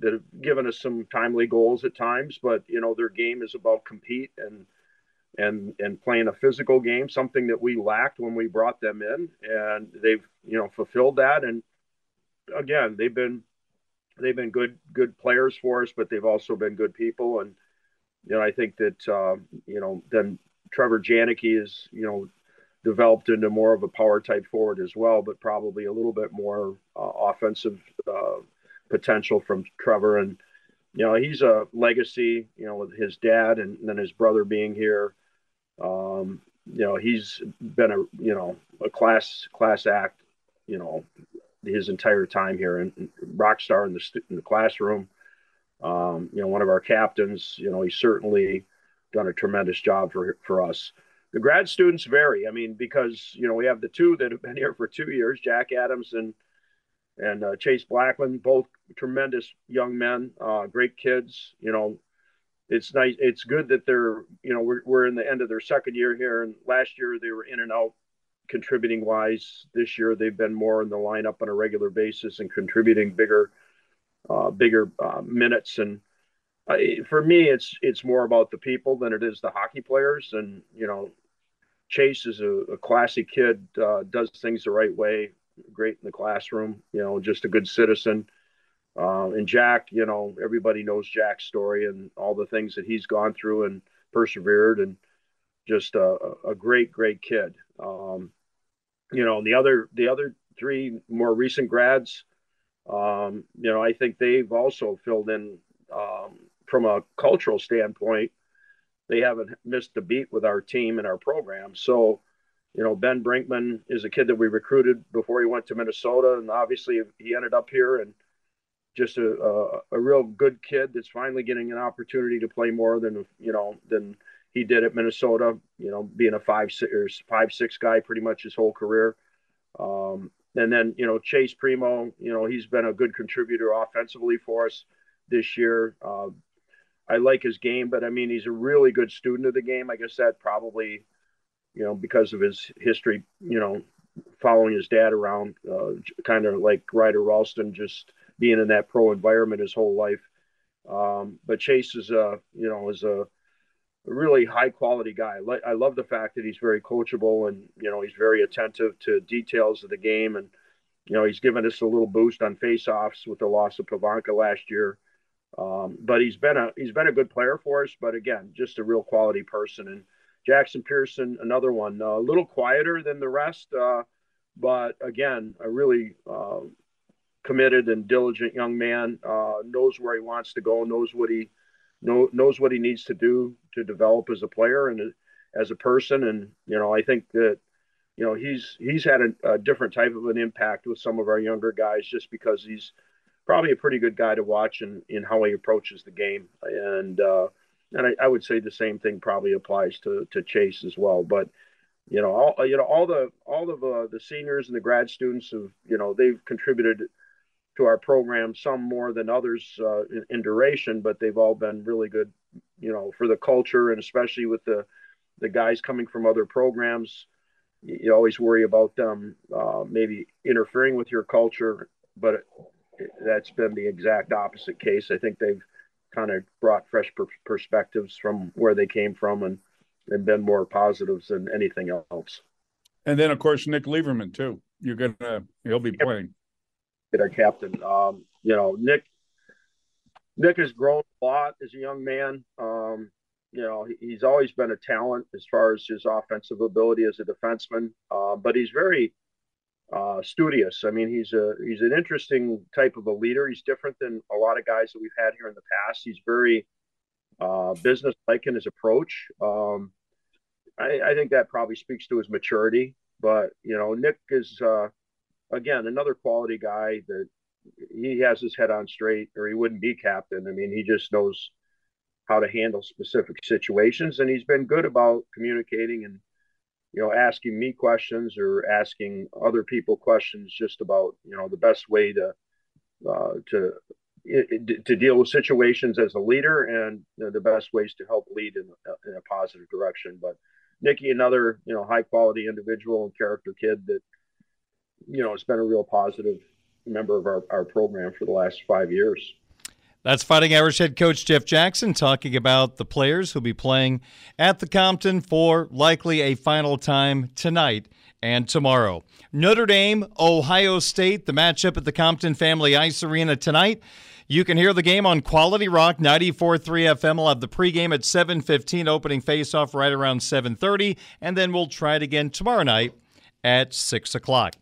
that have given us some timely goals at times. But you know, their game is about compete and and and playing a physical game, something that we lacked when we brought them in, and they've you know fulfilled that. And again, they've been they've been good good players for us, but they've also been good people. And you know, I think that uh, you know then Trevor Janicke is you know developed into more of a power type forward as well, but probably a little bit more uh, offensive uh, potential from Trevor. And you know, he's a legacy. You know, with his dad and then his brother being here. Um, you know, he's been a you know a class class act. You know, his entire time here and rock star in the in the classroom. Um, you know, one of our captains. You know, he's certainly done a tremendous job for for us. The grad students vary. I mean, because you know we have the two that have been here for two years, Jack Adams and and uh, Chase Blackmun, both tremendous young men, uh, great kids. You know, it's nice. It's good that they're, you know, we're, we're in the end of their second year here. And last year they were in and out contributing wise. This year they've been more in the lineup on a regular basis and contributing bigger, uh, bigger uh, minutes. And for me, it's it's more about the people than it is the hockey players. And you know, Chase is a, a classy kid, uh, does things the right way, great in the classroom. You know, just a good citizen. Uh, and Jack, you know, everybody knows Jack's story and all the things that he's gone through and persevered, and just a, a great, great kid. Um, you know, the other the other three more recent grads, um, you know, I think they've also filled in um, from a cultural standpoint. They haven't missed a beat with our team and our program. So, you know, Ben Brinkman is a kid that we recruited before he went to Minnesota, and obviously he ended up here and just a, a, a real good kid that's finally getting an opportunity to play more than you know than he did at Minnesota. You know, being a five six or five six guy pretty much his whole career. Um, and then you know Chayse Primeau, you know he's been a good contributor offensively for us this year. Uh, I like his game, but I mean he's a really good student of the game. I guess that probably, you know, because of his history, you know, following his dad around, uh, kind of like Ryder Rolston, just being in that pro environment his whole life. Um, but Chayse is a you know is a really high quality guy. I love the fact that he's very coachable and you know he's very attentive to details of the game and you know he's given us a little boost on faceoffs with the loss of Pavanka last year. Um, but he's been a he's been a good player for us. But again, just a real quality person. And Jackson Pearson, another one, uh, a little quieter than the rest, uh, but again, a really uh, committed and diligent young man. Uh, knows where he wants to go. Knows what he know, knows what he needs to do to develop as a player and as a person. And you know, I think that you know he's he's had a, a different type of an impact with some of our younger guys just because he's probably a pretty good guy to watch in, in how he approaches the game. And uh, and I, I would say the same thing probably applies to to Chase as well. But you know all you know all the all of uh, the seniors and the grad students have you know they've contributed to our program, some more than others uh, in, in, duration, but they've all been really good, you know, for the culture and especially with the the guys coming from other programs. You, always worry about them uh, maybe interfering with your culture, but that's been the exact opposite case. I think they've kind of brought fresh per- perspectives from where they came from and and been more positives than anything else. And then, of course, Nick Lieberman too. You're gonna he'll be playing our captain. Um, you know, Nick Nick has grown a lot as a young man. Um, you know, he's always been a talent as far as his offensive ability as a defenseman, uh, but he's very uh, studious. I mean, he's a he's an interesting type of a leader. He's different than a lot of guys that we've had here in the past. He's very uh, business-like in his approach. Um, I, I, think that probably speaks to his maturity. But you know, Nick is uh, again, another quality guy that he has his head on straight, or he wouldn't be captain. I mean, he just knows how to handle specific situations, and he's been good about communicating and you know asking me questions or asking other people questions just about you know the best way to uh, to to deal with situations as a leader and you know, the best ways to help lead in, in a positive direction. But Nikki, another you know high quality individual and character kid that you know, it's been a real positive member of our, our program for the last five years. That's Fighting Irish head coach Jeff Jackson talking about the players who'll be playing at the Compton for likely a final time tonight and tomorrow. Notre Dame, Ohio State, the matchup at the Compton Family Ice Arena tonight. You can hear the game on Quality Rock 94.3 FM. We'll have the pregame at 7.15, opening faceoff right around 7.30, and then we'll try it again tomorrow night at 6 o'clock.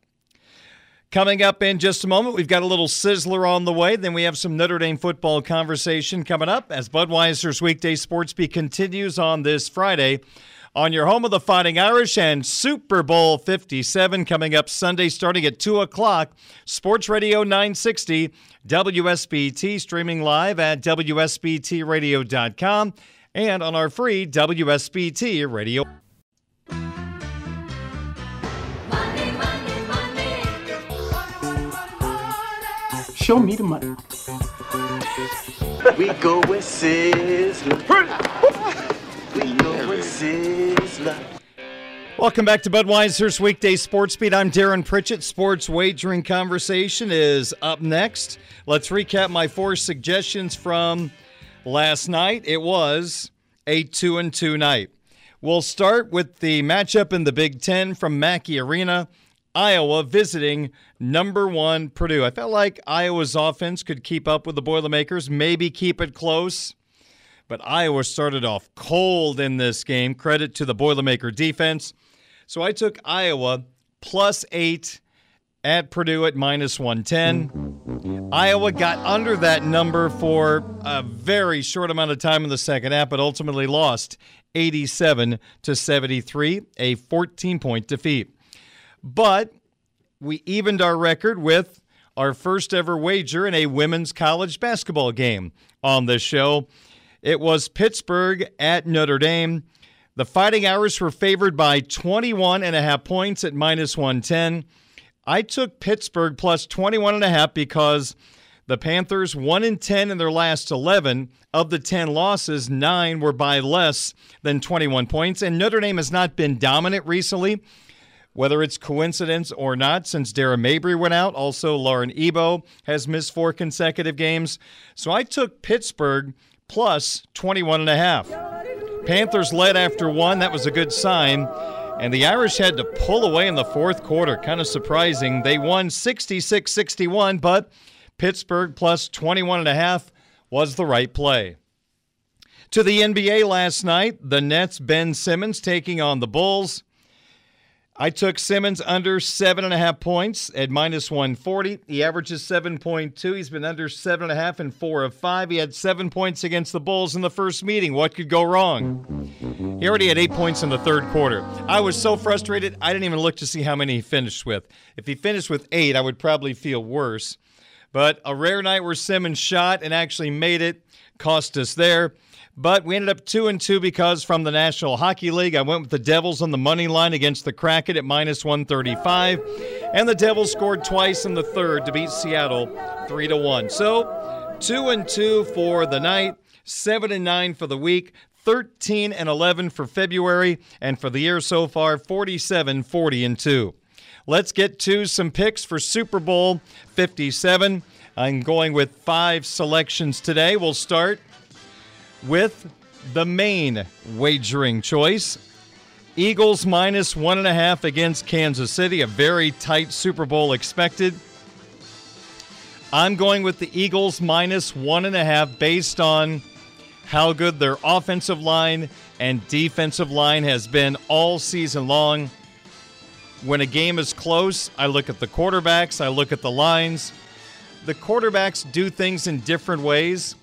Coming up in just a moment, we've got a little sizzler on the way. Then we have some Notre Dame football conversation coming up as Budweiser's weekday sports beat continues on this Friday on your home of the Fighting Irish and Super Bowl 57 coming up Sunday starting at 2 o'clock. Sports Radio 960, WSBT, streaming live at WSBTRadio.com and on our free WSBT radio. Show me the money. we go with Sizzler. we go with Sizzler. Welcome back to Budweiser's Weekday Sports Beat. I'm Darren Pritchett. Sports wagering conversation is up next. Let's recap my four suggestions from last night. It was a two and two night. We'll start with the matchup in the Big Ten from Mackey Arena. Iowa visiting number one Purdue. I felt like Iowa's offense could keep up with the Boilermakers, maybe keep it close. But Iowa started off cold in this game. Credit to the Boilermaker defense. So I took Iowa plus eight at Purdue at minus 110. Iowa got under that number for a very short amount of time in the second half, but ultimately lost 87 to 73, a 14 point defeat. But we evened our record with our first ever wager in a women's college basketball game on this show. It was Pittsburgh at Notre Dame. The Fighting Irish were favored by 21 and a half points at minus 110. I took Pittsburgh plus 21 and a half because the Panthers 1 in 10 in their last 11 of the 10 losses, 9 were by less than 21 points and Notre Dame has not been dominant recently. Whether it's coincidence or not, since Dara Mabrey went out, also Lauren Ebo has missed four consecutive games. So I took Pittsburgh plus 21 and a half. Panthers led after one. That was a good sign. And the Irish had to pull away in the fourth quarter. Kind of surprising. They won 66 61, but Pittsburgh plus 21 and a half was the right play. To the NBA last night, the Nets, Ben Simmons taking on the Bulls. I took Simmons under seven and a half points at minus 140. He averages 7.2. He's been under seven and a half in four of five. He had seven points against the Bulls in the first meeting. What could go wrong? He already had eight points in the third quarter. I was so frustrated, I didn't even look to see how many he finished with. If he finished with eight, I would probably feel worse. But a rare night where Simmons shot and actually made it cost us there. But we ended up two and two because from the National Hockey League, I went with the Devils on the money line against the Kraken at minus 135, and the Devils scored twice in the third to beat Seattle three to one. So two and two for the night, seven and nine for the week. 13 and 11 for February, and for the year so far, 47, 40 and 2. Let's get to some picks for Super Bowl 57. I'm going with five selections today. We'll start with the main wagering choice. Eagles minus one and a half against Kansas City, a very tight Super Bowl expected. I'm going with the Eagles minus one and a half based on how good their offensive line and defensive line has been all season long. When a game is close, I look at the quarterbacks, I look at the lines. The quarterbacks do things in different ways.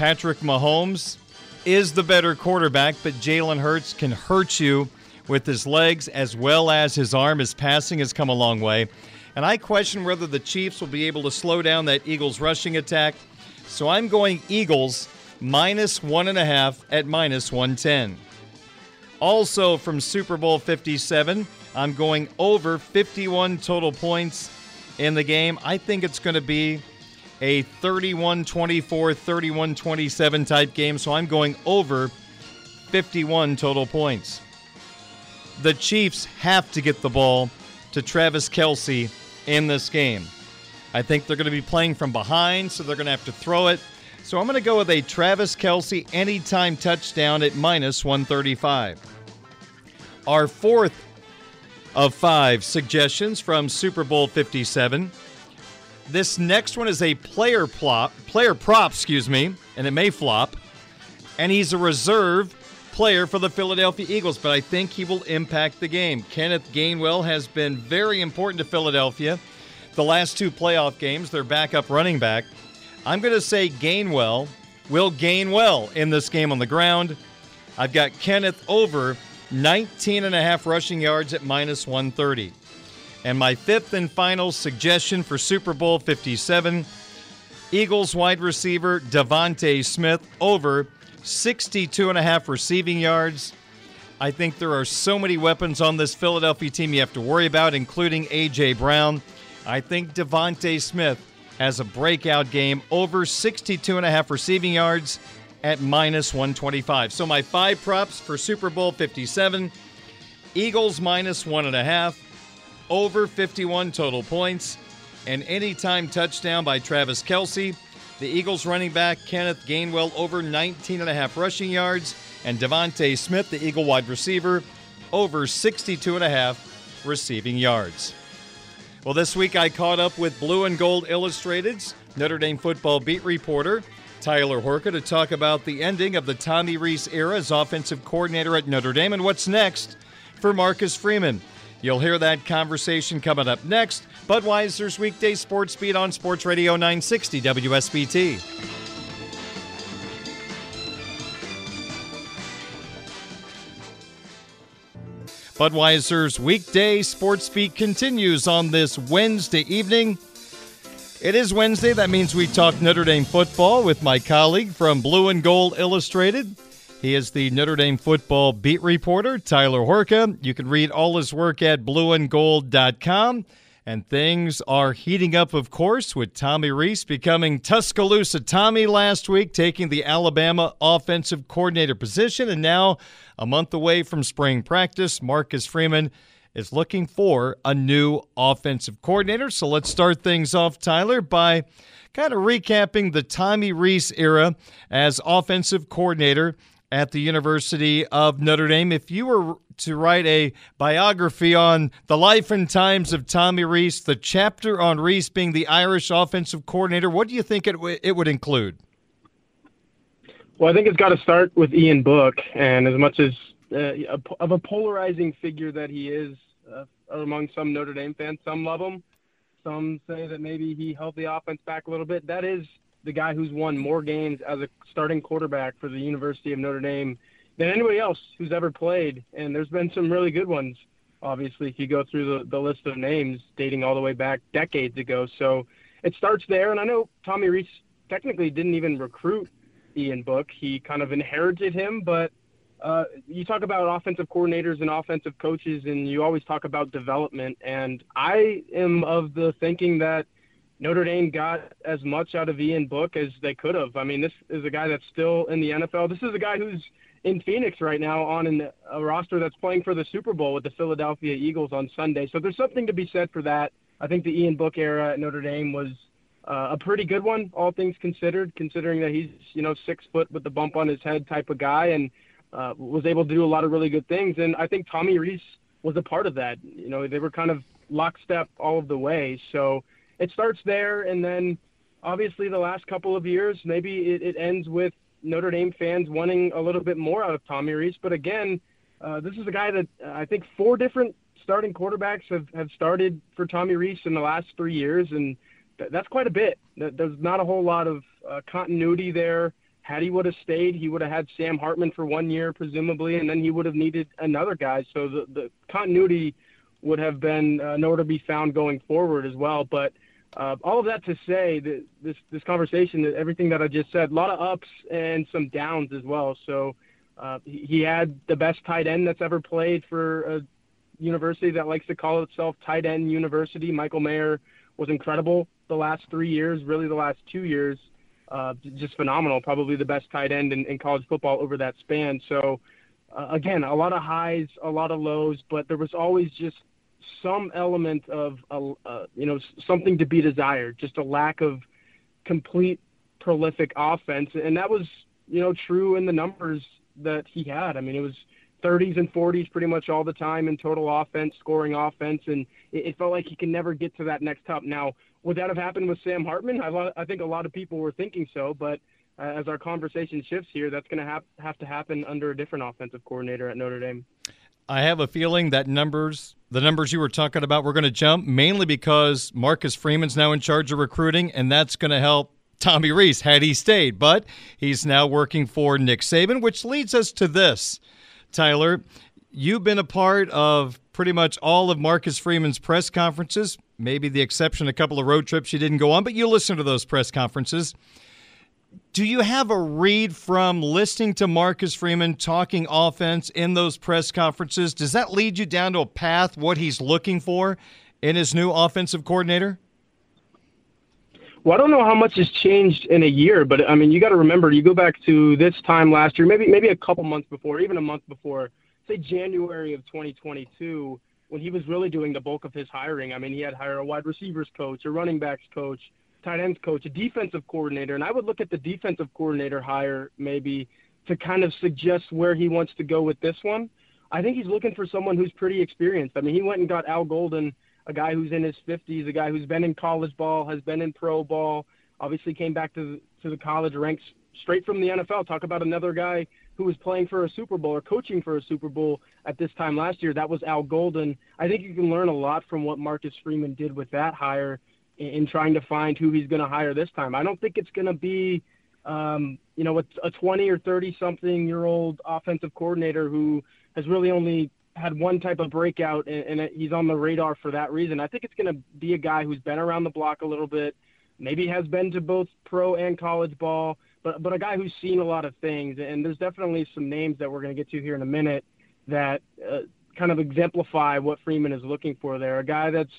Patrick Mahomes is the better quarterback, but Jalen Hurts can hurt you with his legs as well as his arm. His passing has come a long way. And I question whether the Chiefs will be able to slow down that Eagles rushing attack. So I'm going Eagles minus one and a half at minus 110. Also from Super Bowl 57, I'm going over 51 total points in the game. I think it's going to be a 31 24, 31 27 type game, so I'm going over 51 total points. The Chiefs have to get the ball to Travis Kelce in this game. I think they're going to be playing from behind, so they're going to have to throw it So I'm going to go with a Travis Kelce anytime touchdown at minus 135. Our fourth of five suggestions from Super Bowl 57. This next one is a player plop, player prop, excuse me, and it may flop. And he's a reserve player for the Philadelphia Eagles, but I think he will impact the game. Kenneth Gainwell has been very important to Philadelphia. The last two playoff games, their backup running back. I'm going to say Gainwell will gain well in this game on the ground. I've got Kenneth over 19 and a half rushing yards at minus 130. And my fifth and final suggestion for Super Bowl 57 Eagles wide receiver DeVonta Smith over 62 and a half receiving yards. I think there are so many weapons on this Philadelphia team you have to worry about, including A.J. Brown. I think DeVonta Smith has a breakout game over 62 and a half receiving yards at minus 125. So my five props for Super Bowl 57 Eagles minus one and a half, over 51 total points, and anytime touchdown by Travis Kelce. The Eagles running back Kenneth Gainwell over 19 and a half rushing yards, and DeVonta Smith, the Eagle wide receiver, over 62 and a half receiving yards. Well, this week I caught up with Blue and Gold Illustrated's Notre Dame football beat reporter Tyler Horka to talk about the ending of the Tommy Rees era as offensive coordinator at Notre Dame and what's next for Marcus Freeman. You'll hear that conversation coming up next. Budweiser's weekday sports beat on Sports Radio 960 WSBT. Budweiser's weekday sports beat continues on this Wednesday evening. It is Wednesday. That means we talk Notre Dame football with my colleague from Blue and Gold Illustrated. He is the Notre Dame football beat reporter, Tyler Horka. You can read all his work at blueandgold.com. And things are heating up, of course, with Tommy Rees becoming Tuscaloosa Tommy last week, taking the Alabama offensive coordinator position. And now, a month away from spring practice, Marcus Freeman is looking for a new offensive coordinator. So let's start things off, Tyler, by kind of recapping the Tommy Rees era as offensive coordinator at the University of Notre Dame. If you were to write a biography on the life and times of Tommy Rees, the chapter on Rees being the Irish offensive coordinator, what do you think it, w- it would include? Well, I think it's got to start with Ian Book, and as much as uh, of a polarizing figure that he is uh, among some Notre Dame fans, some love him, some say that maybe he held the offense back a little bit. That is the guy who's won more games as a starting quarterback for the University of Notre Dame than anybody else who's ever played. And there's been some really good ones, obviously, if you go through the, the list of names dating all the way back decades ago. So it starts there. And I know Tommy Rees technically didn't even recruit Ian Book, he kind of inherited him, but. Uh, you talk about offensive coordinators and offensive coaches, and you always talk about development. And I am of the thinking that Notre Dame got as much out of Ian Book as they could have. I mean, this is a guy that's still in the NFL. This is a guy who's in Phoenix right now on an, a roster that's playing for the Super Bowl with the Philadelphia Eagles on Sunday. So there's something to be said for that. I think the Ian Book era at Notre Dame was uh, a pretty good one, all things considered, considering that he's you know six foot with the bump on his head type of guy and uh, was able to do a lot of really good things. And I think Tommy Rees was a part of that. You know, they were kind of lockstep all of the way. So it starts there, and then obviously the last couple of years, maybe it, it ends with Notre Dame fans wanting a little bit more out of Tommy Rees. But again, uh, this is a guy that uh, I think four different starting quarterbacks have, have started for Tommy Rees in the last three years, and th- that's quite a bit. There's not a whole lot of uh, continuity there. Had he would have stayed, he would have had Sam Hartman for one year, presumably, and then he would have needed another guy. So the, the continuity would have been uh, nowhere to be found going forward as well. But uh, all of that to say that this this conversation, that everything that I just said, a lot of ups and some downs as well. So uh, he had the best tight end that's ever played for a university that likes to call itself tight end university. Michael Mayer was incredible the last three years, really the last two years, uh, just phenomenal. Probably the best tight end in, in college football over that span. So uh, again, a lot of highs, a lot of lows, but there was always just some element of uh, you know something to be desired, just a lack of complete prolific offense, and that was you know true in the numbers that he had. I mean, it was 30s and 40s pretty much all the time in total offense, scoring offense, and it, it felt like he can never get to that next top. Now, would that have happened with Sam Hartman? I, I think a lot of people were thinking so, but uh, as our conversation shifts here, that's going to have have to happen under a different offensive coordinator at Notre Dame. I have a feeling that numbers, the numbers you were talking about, we're going to jump mainly because Marcus Freeman's now in charge of recruiting, and that's going to help Tommy Rees had he stayed. But he's now working for Nick Saban, which leads us to this. Tyler, you've been a part of pretty much all of Marcus Freeman's press conferences, maybe the exception a couple of road trips you didn't go on, but you listen to those press conferences. Do you have a read from listening to Marcus Freeman talking offense in those press conferences? Does that lead you down to a path what he's looking for in his new offensive coordinator? Well, I don't know how much has changed in a year, but I mean, you got to remember, you go back to this time last year, maybe maybe a couple months before, even a month before, say January of 2022, when he was really doing the bulk of his hiring. I mean, he had hired a wide receivers coach, a running backs coach, tight ends coach, a defensive coordinator, and I would look at the defensive coordinator hire maybe to kind of suggest where he wants to go with this one. I think he's looking for someone who's pretty experienced. I mean, he went and got Al Golden, a guy who's in his 50s, a guy who's been in college ball, has been in pro ball, obviously came back to to the college ranks straight from the NFL. Talk about another guy who was playing for a Super Bowl or coaching for a Super Bowl at this time last year. That was Al Golden. I think you can learn a lot from what Marcus Freeman did with that hire in trying to find who he's going to hire this time. I don't think it's going to be, um, you know, a 20 or 30 something year old offensive coordinator who has really only had one type of breakout and, and he's on the radar for that reason. I think it's going to be a guy who's been around the block a little bit, maybe has been to both pro and college ball, but but a guy who's seen a lot of things. And there's definitely some names that we're going to get to here in a minute that uh, kind of exemplify what Freeman is looking for there. A guy that's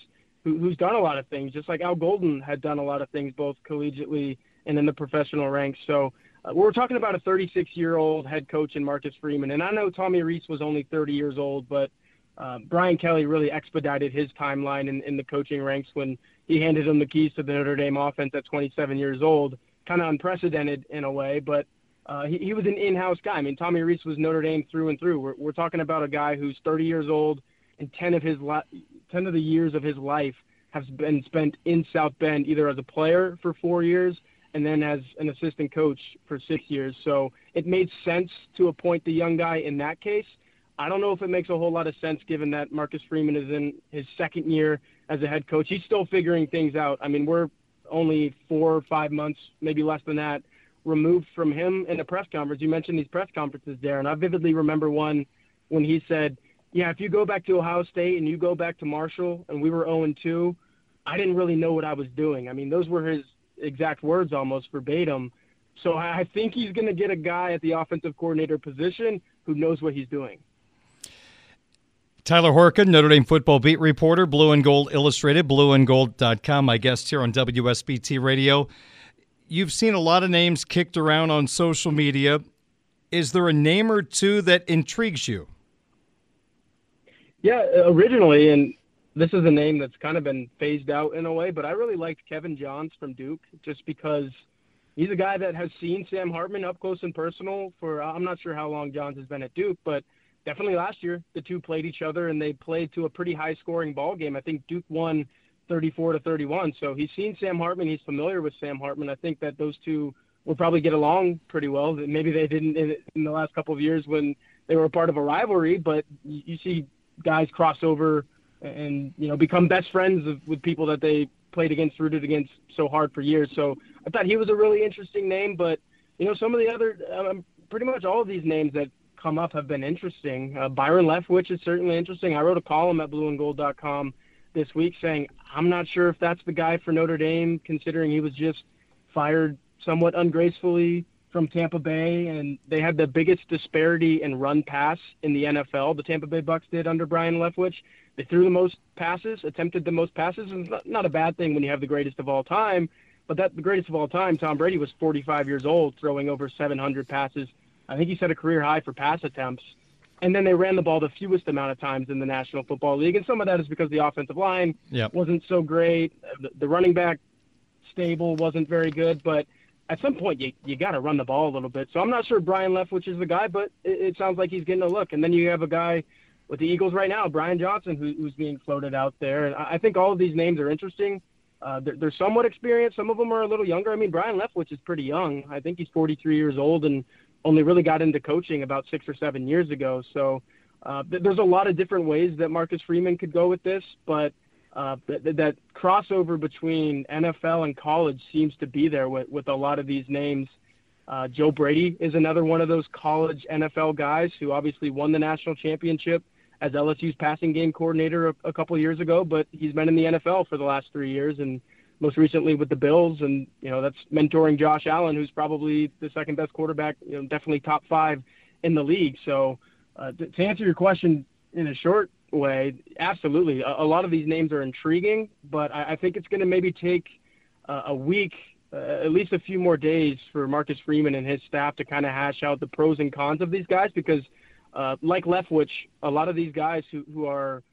who, who's done a lot of things, just like Al Golden had done a lot of things both collegiately and in the professional ranks. So uh, we're talking about a 36 year old head coach in Marcus Freeman. And I know Tommy Rees was only 30 years old, but uh, Brian Kelly really expedited his timeline in, in the coaching ranks when he handed him the keys to the Notre Dame offense at 27 years old. Kind of unprecedented in a way, but uh, he, he was an in-house guy. I mean, Tommy Rees was Notre Dame through and through. We're, we're talking about a guy who's 30 years old, and 10 of his la- 10 of the years of his life have been spent in South Bend, either as a player for four years and then as an assistant coach for six years. So it made sense to appoint the young guy in that case. I don't know if it makes a whole lot of sense given that Marcus Freeman is in his second year as a head coach. He's still figuring things out. I mean, we're only four or five months, maybe less than that, removed from him in a press conference. You mentioned these press conferences, Darren. I vividly remember one when he said, yeah, if you go back to Ohio State and you go back to Marshall and we were 0 2, I didn't really know what I was doing. I mean, those were his exact words almost verbatim. So I think he's going to get a guy at the offensive coordinator position who knows what he's doing. Tyler Horka, Notre Dame football beat reporter, Blue and Gold Illustrated, blueandgold.com, my guest here on WSBT Radio. You've seen a lot of names kicked around on social media. Is there a name or two that intrigues you? Yeah, uh, originally, and this is a name that's kind of been phased out in a way, but I really liked Kevin Johns from Duke just because he's a guy that has seen Sam Hartman up close and personal for I'm not sure how long Johns has been at Duke, but definitely last year the two played each other and they played to a pretty high scoring ball game. I think Duke won 34 to 31. So he's seen Sam Hartman, he's familiar with Sam Hartman. I think that those two will probably get along pretty well. Maybe they didn't in, in the last couple of years when they were a part of a rivalry, but you see guys cross over and you know become best friends of, with people that they played against, rooted against so hard for years. So I thought he was a really interesting name, but you know some of the other, um, pretty much all of these names that come up have been interesting. Uh, Byron Leftwich is certainly interesting. I wrote a column at BlueandGold.com this week saying I'm not sure if that's the guy for Notre Dame, considering he was just fired somewhat ungracefully from Tampa Bay, and they had the biggest disparity in run pass in the NFL. The Tampa Bay Bucks did under Brian Leftwich. They threw the most passes, attempted the most passes, and it's not, a bad thing when you have the greatest of all time. But that the greatest of all time, Tom Brady was 45 years old, throwing over 700 passes. I think he set a career high for pass attempts. And then they ran the ball the fewest amount of times in the National Football League, and some of that is because the offensive line yep. wasn't so great. The, the running back stable wasn't very good, but at some point you you got to run the ball a little bit. So I'm not sure Brian Leftwich is the guy, but it, it sounds like he's getting a look. And then you have a guy with the Eagles right now, Brian Johnson, who, who's being floated out there. And I, I think all of these names are interesting. Uh, they're, they're somewhat experienced. Some of them are a little younger. I mean, Brian Leftwich is pretty young. I think he's 43 years old and only really got into coaching about six or seven years ago. So uh, th- there's a lot of different ways that Marcus Freeman could go with this, but uh, th- that crossover between NFL and college seems to be there with, with a lot of these names. Uh, Joe Brady is another one of those college NFL guys who obviously won the national championship as LSU's passing game coordinator a, a couple years ago, but he's been in the NFL for the last three years and most recently with the Bills. And, you know, that's mentoring Josh Allen, who's probably the second best quarterback, you know, definitely top five in the league. So uh, to, to answer your question in a short way, absolutely. A, a lot of these names are intriguing, but I, I think it's going to maybe take uh, a week, uh, at least a few more days for Marcus Freeman and his staff to kind of hash out the pros and cons of these guys because, uh, like Leftwich, a lot of these guys who, who are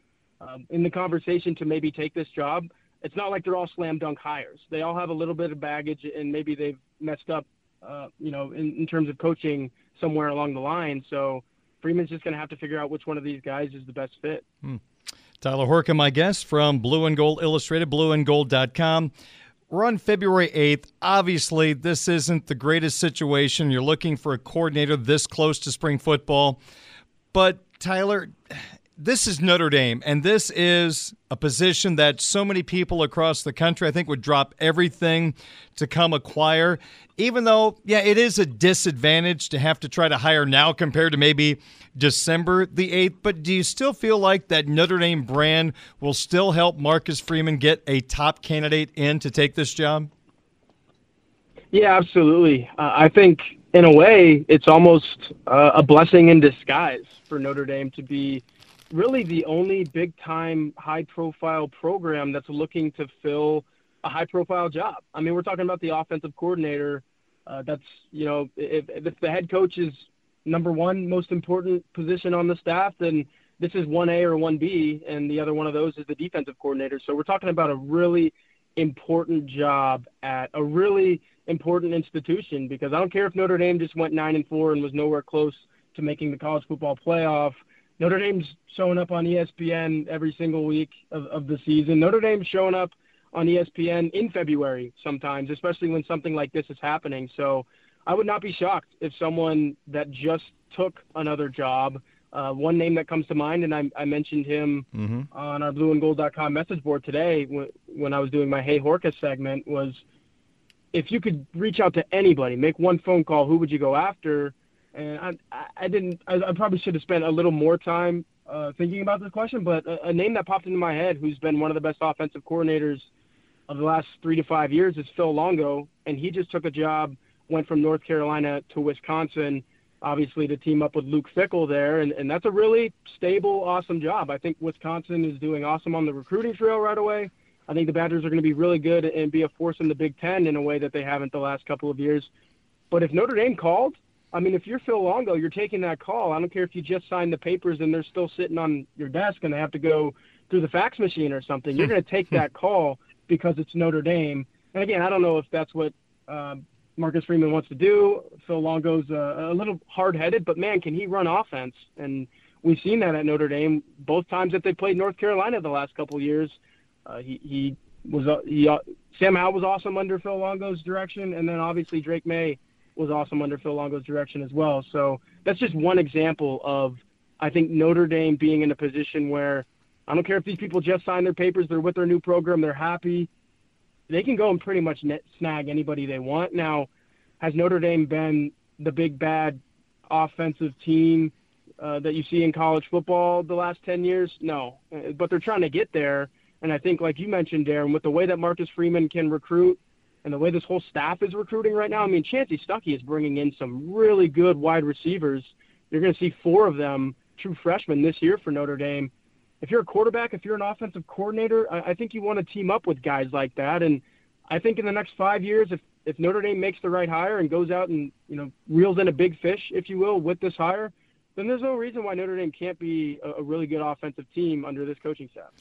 um, in the conversation to maybe take this job, it's not like they're all slam dunk hires. They all have a little bit of baggage and maybe they've messed up, uh, you know, in, in terms of coaching somewhere along the line. So, Freeman's just going to have to figure out which one of these guys is the best fit. Hmm. Tyler Horka, my guest from Blue and Gold Illustrated, blueandgold.com. We're on February 8th. Obviously, this isn't the greatest situation. You're looking for a coordinator this close to spring football. But, Tyler, this is Notre Dame, and this is a position that so many people across the country, I think, would drop everything to come acquire. Even though, yeah, it is a disadvantage to have to try to hire now compared to maybe December the 8th. But do you still feel like that Notre Dame brand will still help Marcus Freeman get a top candidate in to take this job? Yeah, absolutely. Uh, I think, in a way, it's almost uh, a blessing in disguise for Notre Dame to be really the only big time high profile program that's looking to fill a high profile job. I mean, we're talking about the offensive coordinator. Uh, that's, you know, if, if the head coach is number one most important position on the staff, then this is 1A or 1B, and the other one of those is the defensive coordinator. So we're talking about a really important job at a really important institution because I don't care if Notre Dame just went 9 and 4 and was nowhere close to making the college football playoff Notre Dame's showing up on ESPN every single week of, of the season. Notre Dame's showing up on ESPN in February sometimes, especially when something like this is happening. So I would not be shocked if someone that just took another job, uh, one name that comes to mind, and I, I mentioned him mm-hmm. on our blueandgold.com message board today when, when I was doing my Hey Horka segment, was if you could reach out to anybody, make one phone call, who would you go after? And I, I didn't. I, I probably should have spent a little more time uh, thinking about this question, but a, a, name that popped into my head, who's been one of the best offensive coordinators of the last three to five years, is Phil Longo, and he just took a job, went from North Carolina to Wisconsin, obviously to team up with Luke Fickell there, and, and that's a really stable, awesome job. I think Wisconsin is doing awesome on the recruiting trail right away. I think the Badgers are going to be really good and be a force in the Big Ten in a way that they haven't the last couple of years. But if Notre Dame called, I mean, if you're Phil Longo, you're taking that call. I don't care if you just signed the papers and they're still sitting on your desk and they have to go through the fax machine or something. You're going to take that call because it's Notre Dame. And again, I don't know if that's what uh, Marcus Freeman wants to do. Phil Longo's uh, a little hard-headed, but man, can he run offense? And we've seen that at Notre Dame both times that they played North Carolina the last couple of years. Uh, he, he was uh, he, uh, Sam Howell was awesome under Phil Longo's direction, and then obviously Drake Maye was awesome under Phil Longo's direction as well. So that's just one example of I think Notre Dame being in a position where I don't care if these people just signed their papers, they're with their new program, they're happy. They can go and pretty much net, snag anybody they want. Now, has Notre Dame been the big bad offensive team uh, that you see in college football the last 10 years? No, but they're trying to get there. And I think, like you mentioned, Darren, with the way that Marcus Freeman can recruit and the way this whole staff is recruiting right now, I mean, Chansi Stuckey is bringing in some really good wide receivers. You're going to see four of them, true freshmen, this year for Notre Dame. If you're a quarterback, if you're an offensive coordinator, I, I think you want to team up with guys like that. And I think in the next five years, if if Notre Dame makes the right hire and goes out and you know reels in a big fish, if you will, with this hire, then there's no reason why Notre Dame can't be a, a really good offensive team under this coaching staff.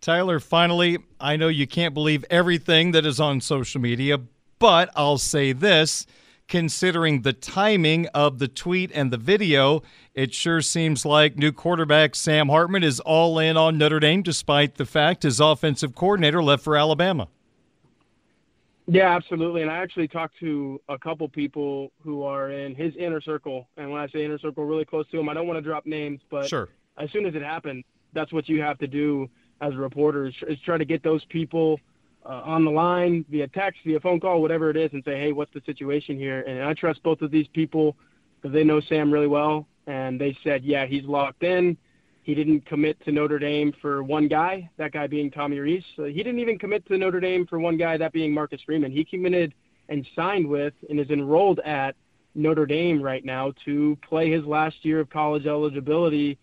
Tyler, finally, I know you can't believe everything that is on social media, But I'll say this considering the timing of the tweet and the video, it sure seems like new quarterback Sam Hartman is all in on Notre Dame, despite the fact his offensive coordinator left for Alabama. Yeah, absolutely. And I actually talked to a couple people who are in his inner circle. And when I say inner circle, really close to him, I don't want to drop names, but sure. as soon as it happened, that's what you have to do as a reporter is, is try to get those people uh, on the line via text, via phone call, whatever it is, and say, hey, what's the situation here? And I trust both of these people because they know Sam really well. And they said, yeah, he's locked in. He didn't commit to Notre Dame for one guy, that guy being Tommy Rees. So he didn't even commit to Notre Dame for one guy, that being Marcus Freeman. He committed and signed with and is enrolled at Notre Dame right now to play his last year of college eligibility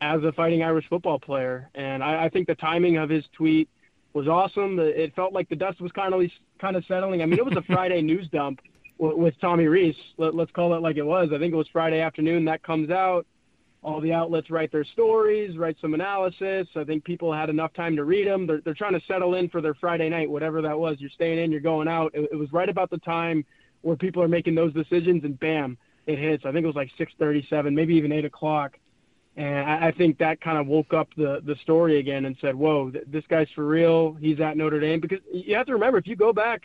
as a Fighting Irish football player. And I, I think the timing of his tweet was awesome. It felt like the dust was kind of kind of settling. I mean, it was a Friday news dump with, with Tommy Rees. Let, let's call it like it was. I think it was Friday afternoon that comes out all the outlets write their stories, write some analysis. I think people had enough time to read them. They're, they're trying to settle in for their Friday night, whatever that was. You're staying in, you're going out. It, it was right about the time where people are making those decisions, and bam, it hits. I think it was like 6:37, maybe even 8 o'clock. And I, I think that kind of woke up the the story again and said, "Whoa, th- this guy's for real. He's at Notre Dame." Because you have to remember, if you go back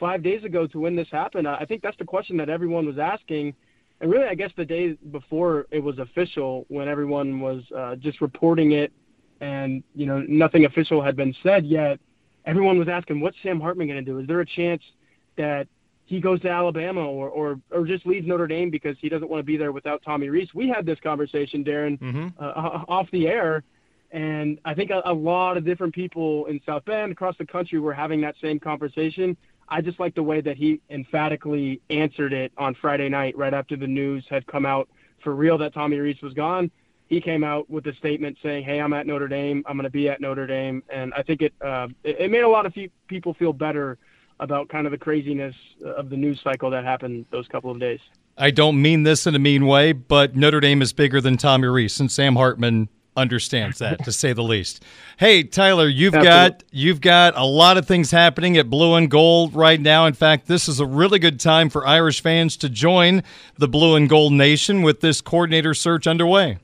five days ago to when this happened, I think that's the question that everyone was asking and really, I guess the day before it was official, when everyone was uh, just reporting it, and you know nothing official had been said yet, everyone was asking, "What's Sam Hartman going to do? Is there a chance that he goes to Alabama or, or or just leaves Notre Dame because he doesn't want to be there without Tommy Rees. We had this conversation, Darren, mm-hmm. uh, off the air, and I think a, a lot of different people in South Bend across the country were having that same conversation. I just like the way that he emphatically answered it on Friday night, right after the news had come out for real that Tommy Rees was gone. He came out with a statement saying, "Hey, I'm at Notre Dame. I'm going to be at Notre Dame," and I think it, uh, it it made a lot of people feel better about kind of the craziness uh, of the news cycle that happened those couple of days. I don't mean this in a mean way, but Notre Dame is bigger than Tommy Rees, and Sam Hartman understands that to say the least. Hey Tyler, you've Absolutely. got you've got a lot of things happening at Blue and Gold right now. In fact, this is a really good time for Irish fans to join the Blue and Gold Nation with this coordinator search underway.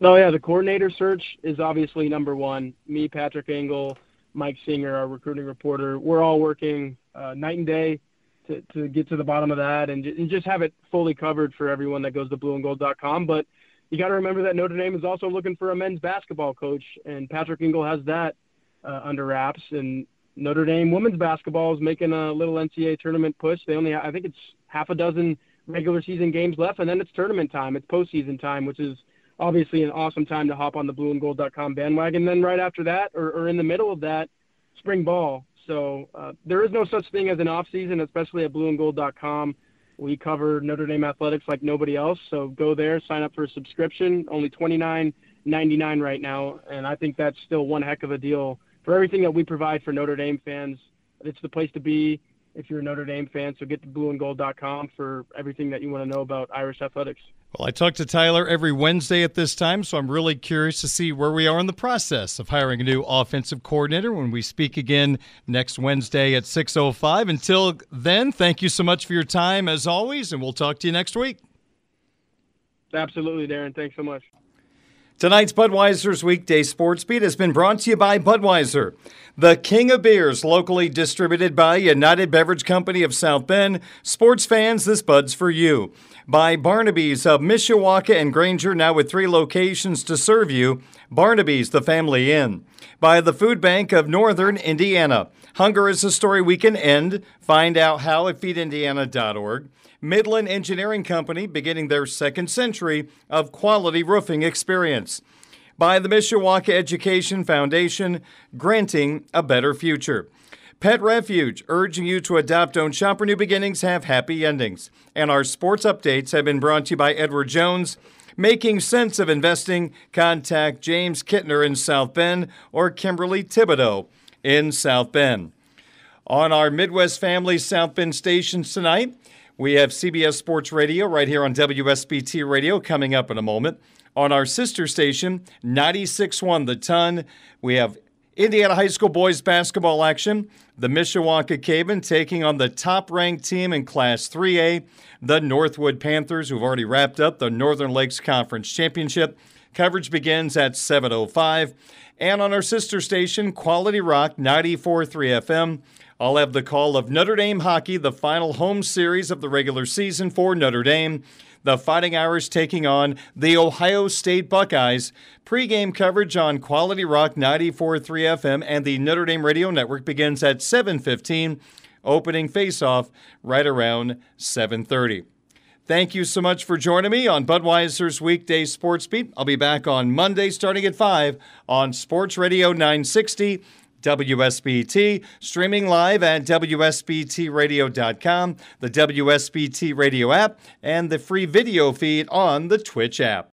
Oh yeah, the coordinator search is obviously number one. Me, Patrick Engel, Mike Singer, our recruiting reporter, we're all working uh, night and day to, to get to the bottom of that and, and just have it fully covered for everyone that goes to blueandgold.com. But you got to remember that Notre Dame is also looking for a men's basketball coach, and Patrick Engel has that uh, under wraps. And Notre Dame women's basketball is making a little NCAA tournament push. They only, I think it's half a dozen regular season games left, and then it's tournament time. It's postseason time, which is obviously an awesome time to hop on the blueandgold.com bandwagon. Then right after that, or, or in the middle of that, spring ball. So uh, there is no such thing as an off season, especially at blueandgold.com. We cover Notre Dame athletics like nobody else. So go there, sign up for a subscription. Only twenty nine ninety nine right now, and I think that's still one heck of a deal for everything that we provide for Notre Dame fans. It's the place to be if you're a Notre Dame fan. So get to blueandgold.com for everything that you want to know about Irish athletics. Well, I talk to Tyler every Wednesday at this time, so I'm really curious to see where we are in the process of hiring a new offensive coordinator when we speak again next Wednesday at 6:05. Until then, thank you so much for your time as always, and we'll talk to you next week. Absolutely, Darren. Thanks so much. Tonight's Budweiser's Weekday Sports Beat has been brought to you by Budweiser, the king of beers, locally distributed by United Beverage Company of South Bend. Sports fans, this Bud's for you. By Barnaby's of Mishawaka and Granger, now with three locations to serve you. Barnaby's, the family inn. By the Food Bank of Northern Indiana. Hunger is a story we can end. Find out how at feedindiana.org. Midland Engineering Company beginning their second century of quality roofing experience. By the Mishawaka Education Foundation, granting a better future. Pet Refuge, urging you to adopt, don't shop, or new beginnings have happy endings. And our sports updates have been brought to you by Edward Jones. Making sense of investing, contact James Kittner in South Bend or Kimberly Thibodeau in South Bend. On our Midwest Family South Bend stations tonight, we have CBS Sports Radio right here on WSBT Radio coming up in a moment. On our sister station, 96.1 The Ton, we have Indiana High School boys basketball action. The Mishawaka Caven taking on the top ranked team in Class 3A, the Northwood Panthers, who've already wrapped up the Northern Lakes Conference Championship. Coverage begins at 7.05. And on our sister station, Quality Rock 94.3 FM, I'll have the call of Notre Dame hockey, the final home series of the regular season for Notre Dame the Fighting Irish taking on the Ohio State Buckeyes. Pre-game coverage on Quality Rock 94.3 FM and the Notre Dame Radio Network begins at 7:15. Opening face-off right around 7:30. Thank you so much for joining me on Budweiser's weekday sports beat. I'll be back on Monday starting at 5 on Sports Radio 960 WSBT, streaming live at WSBTRadio.com, the WSBT Radio app, and the free video feed on the Twitch app.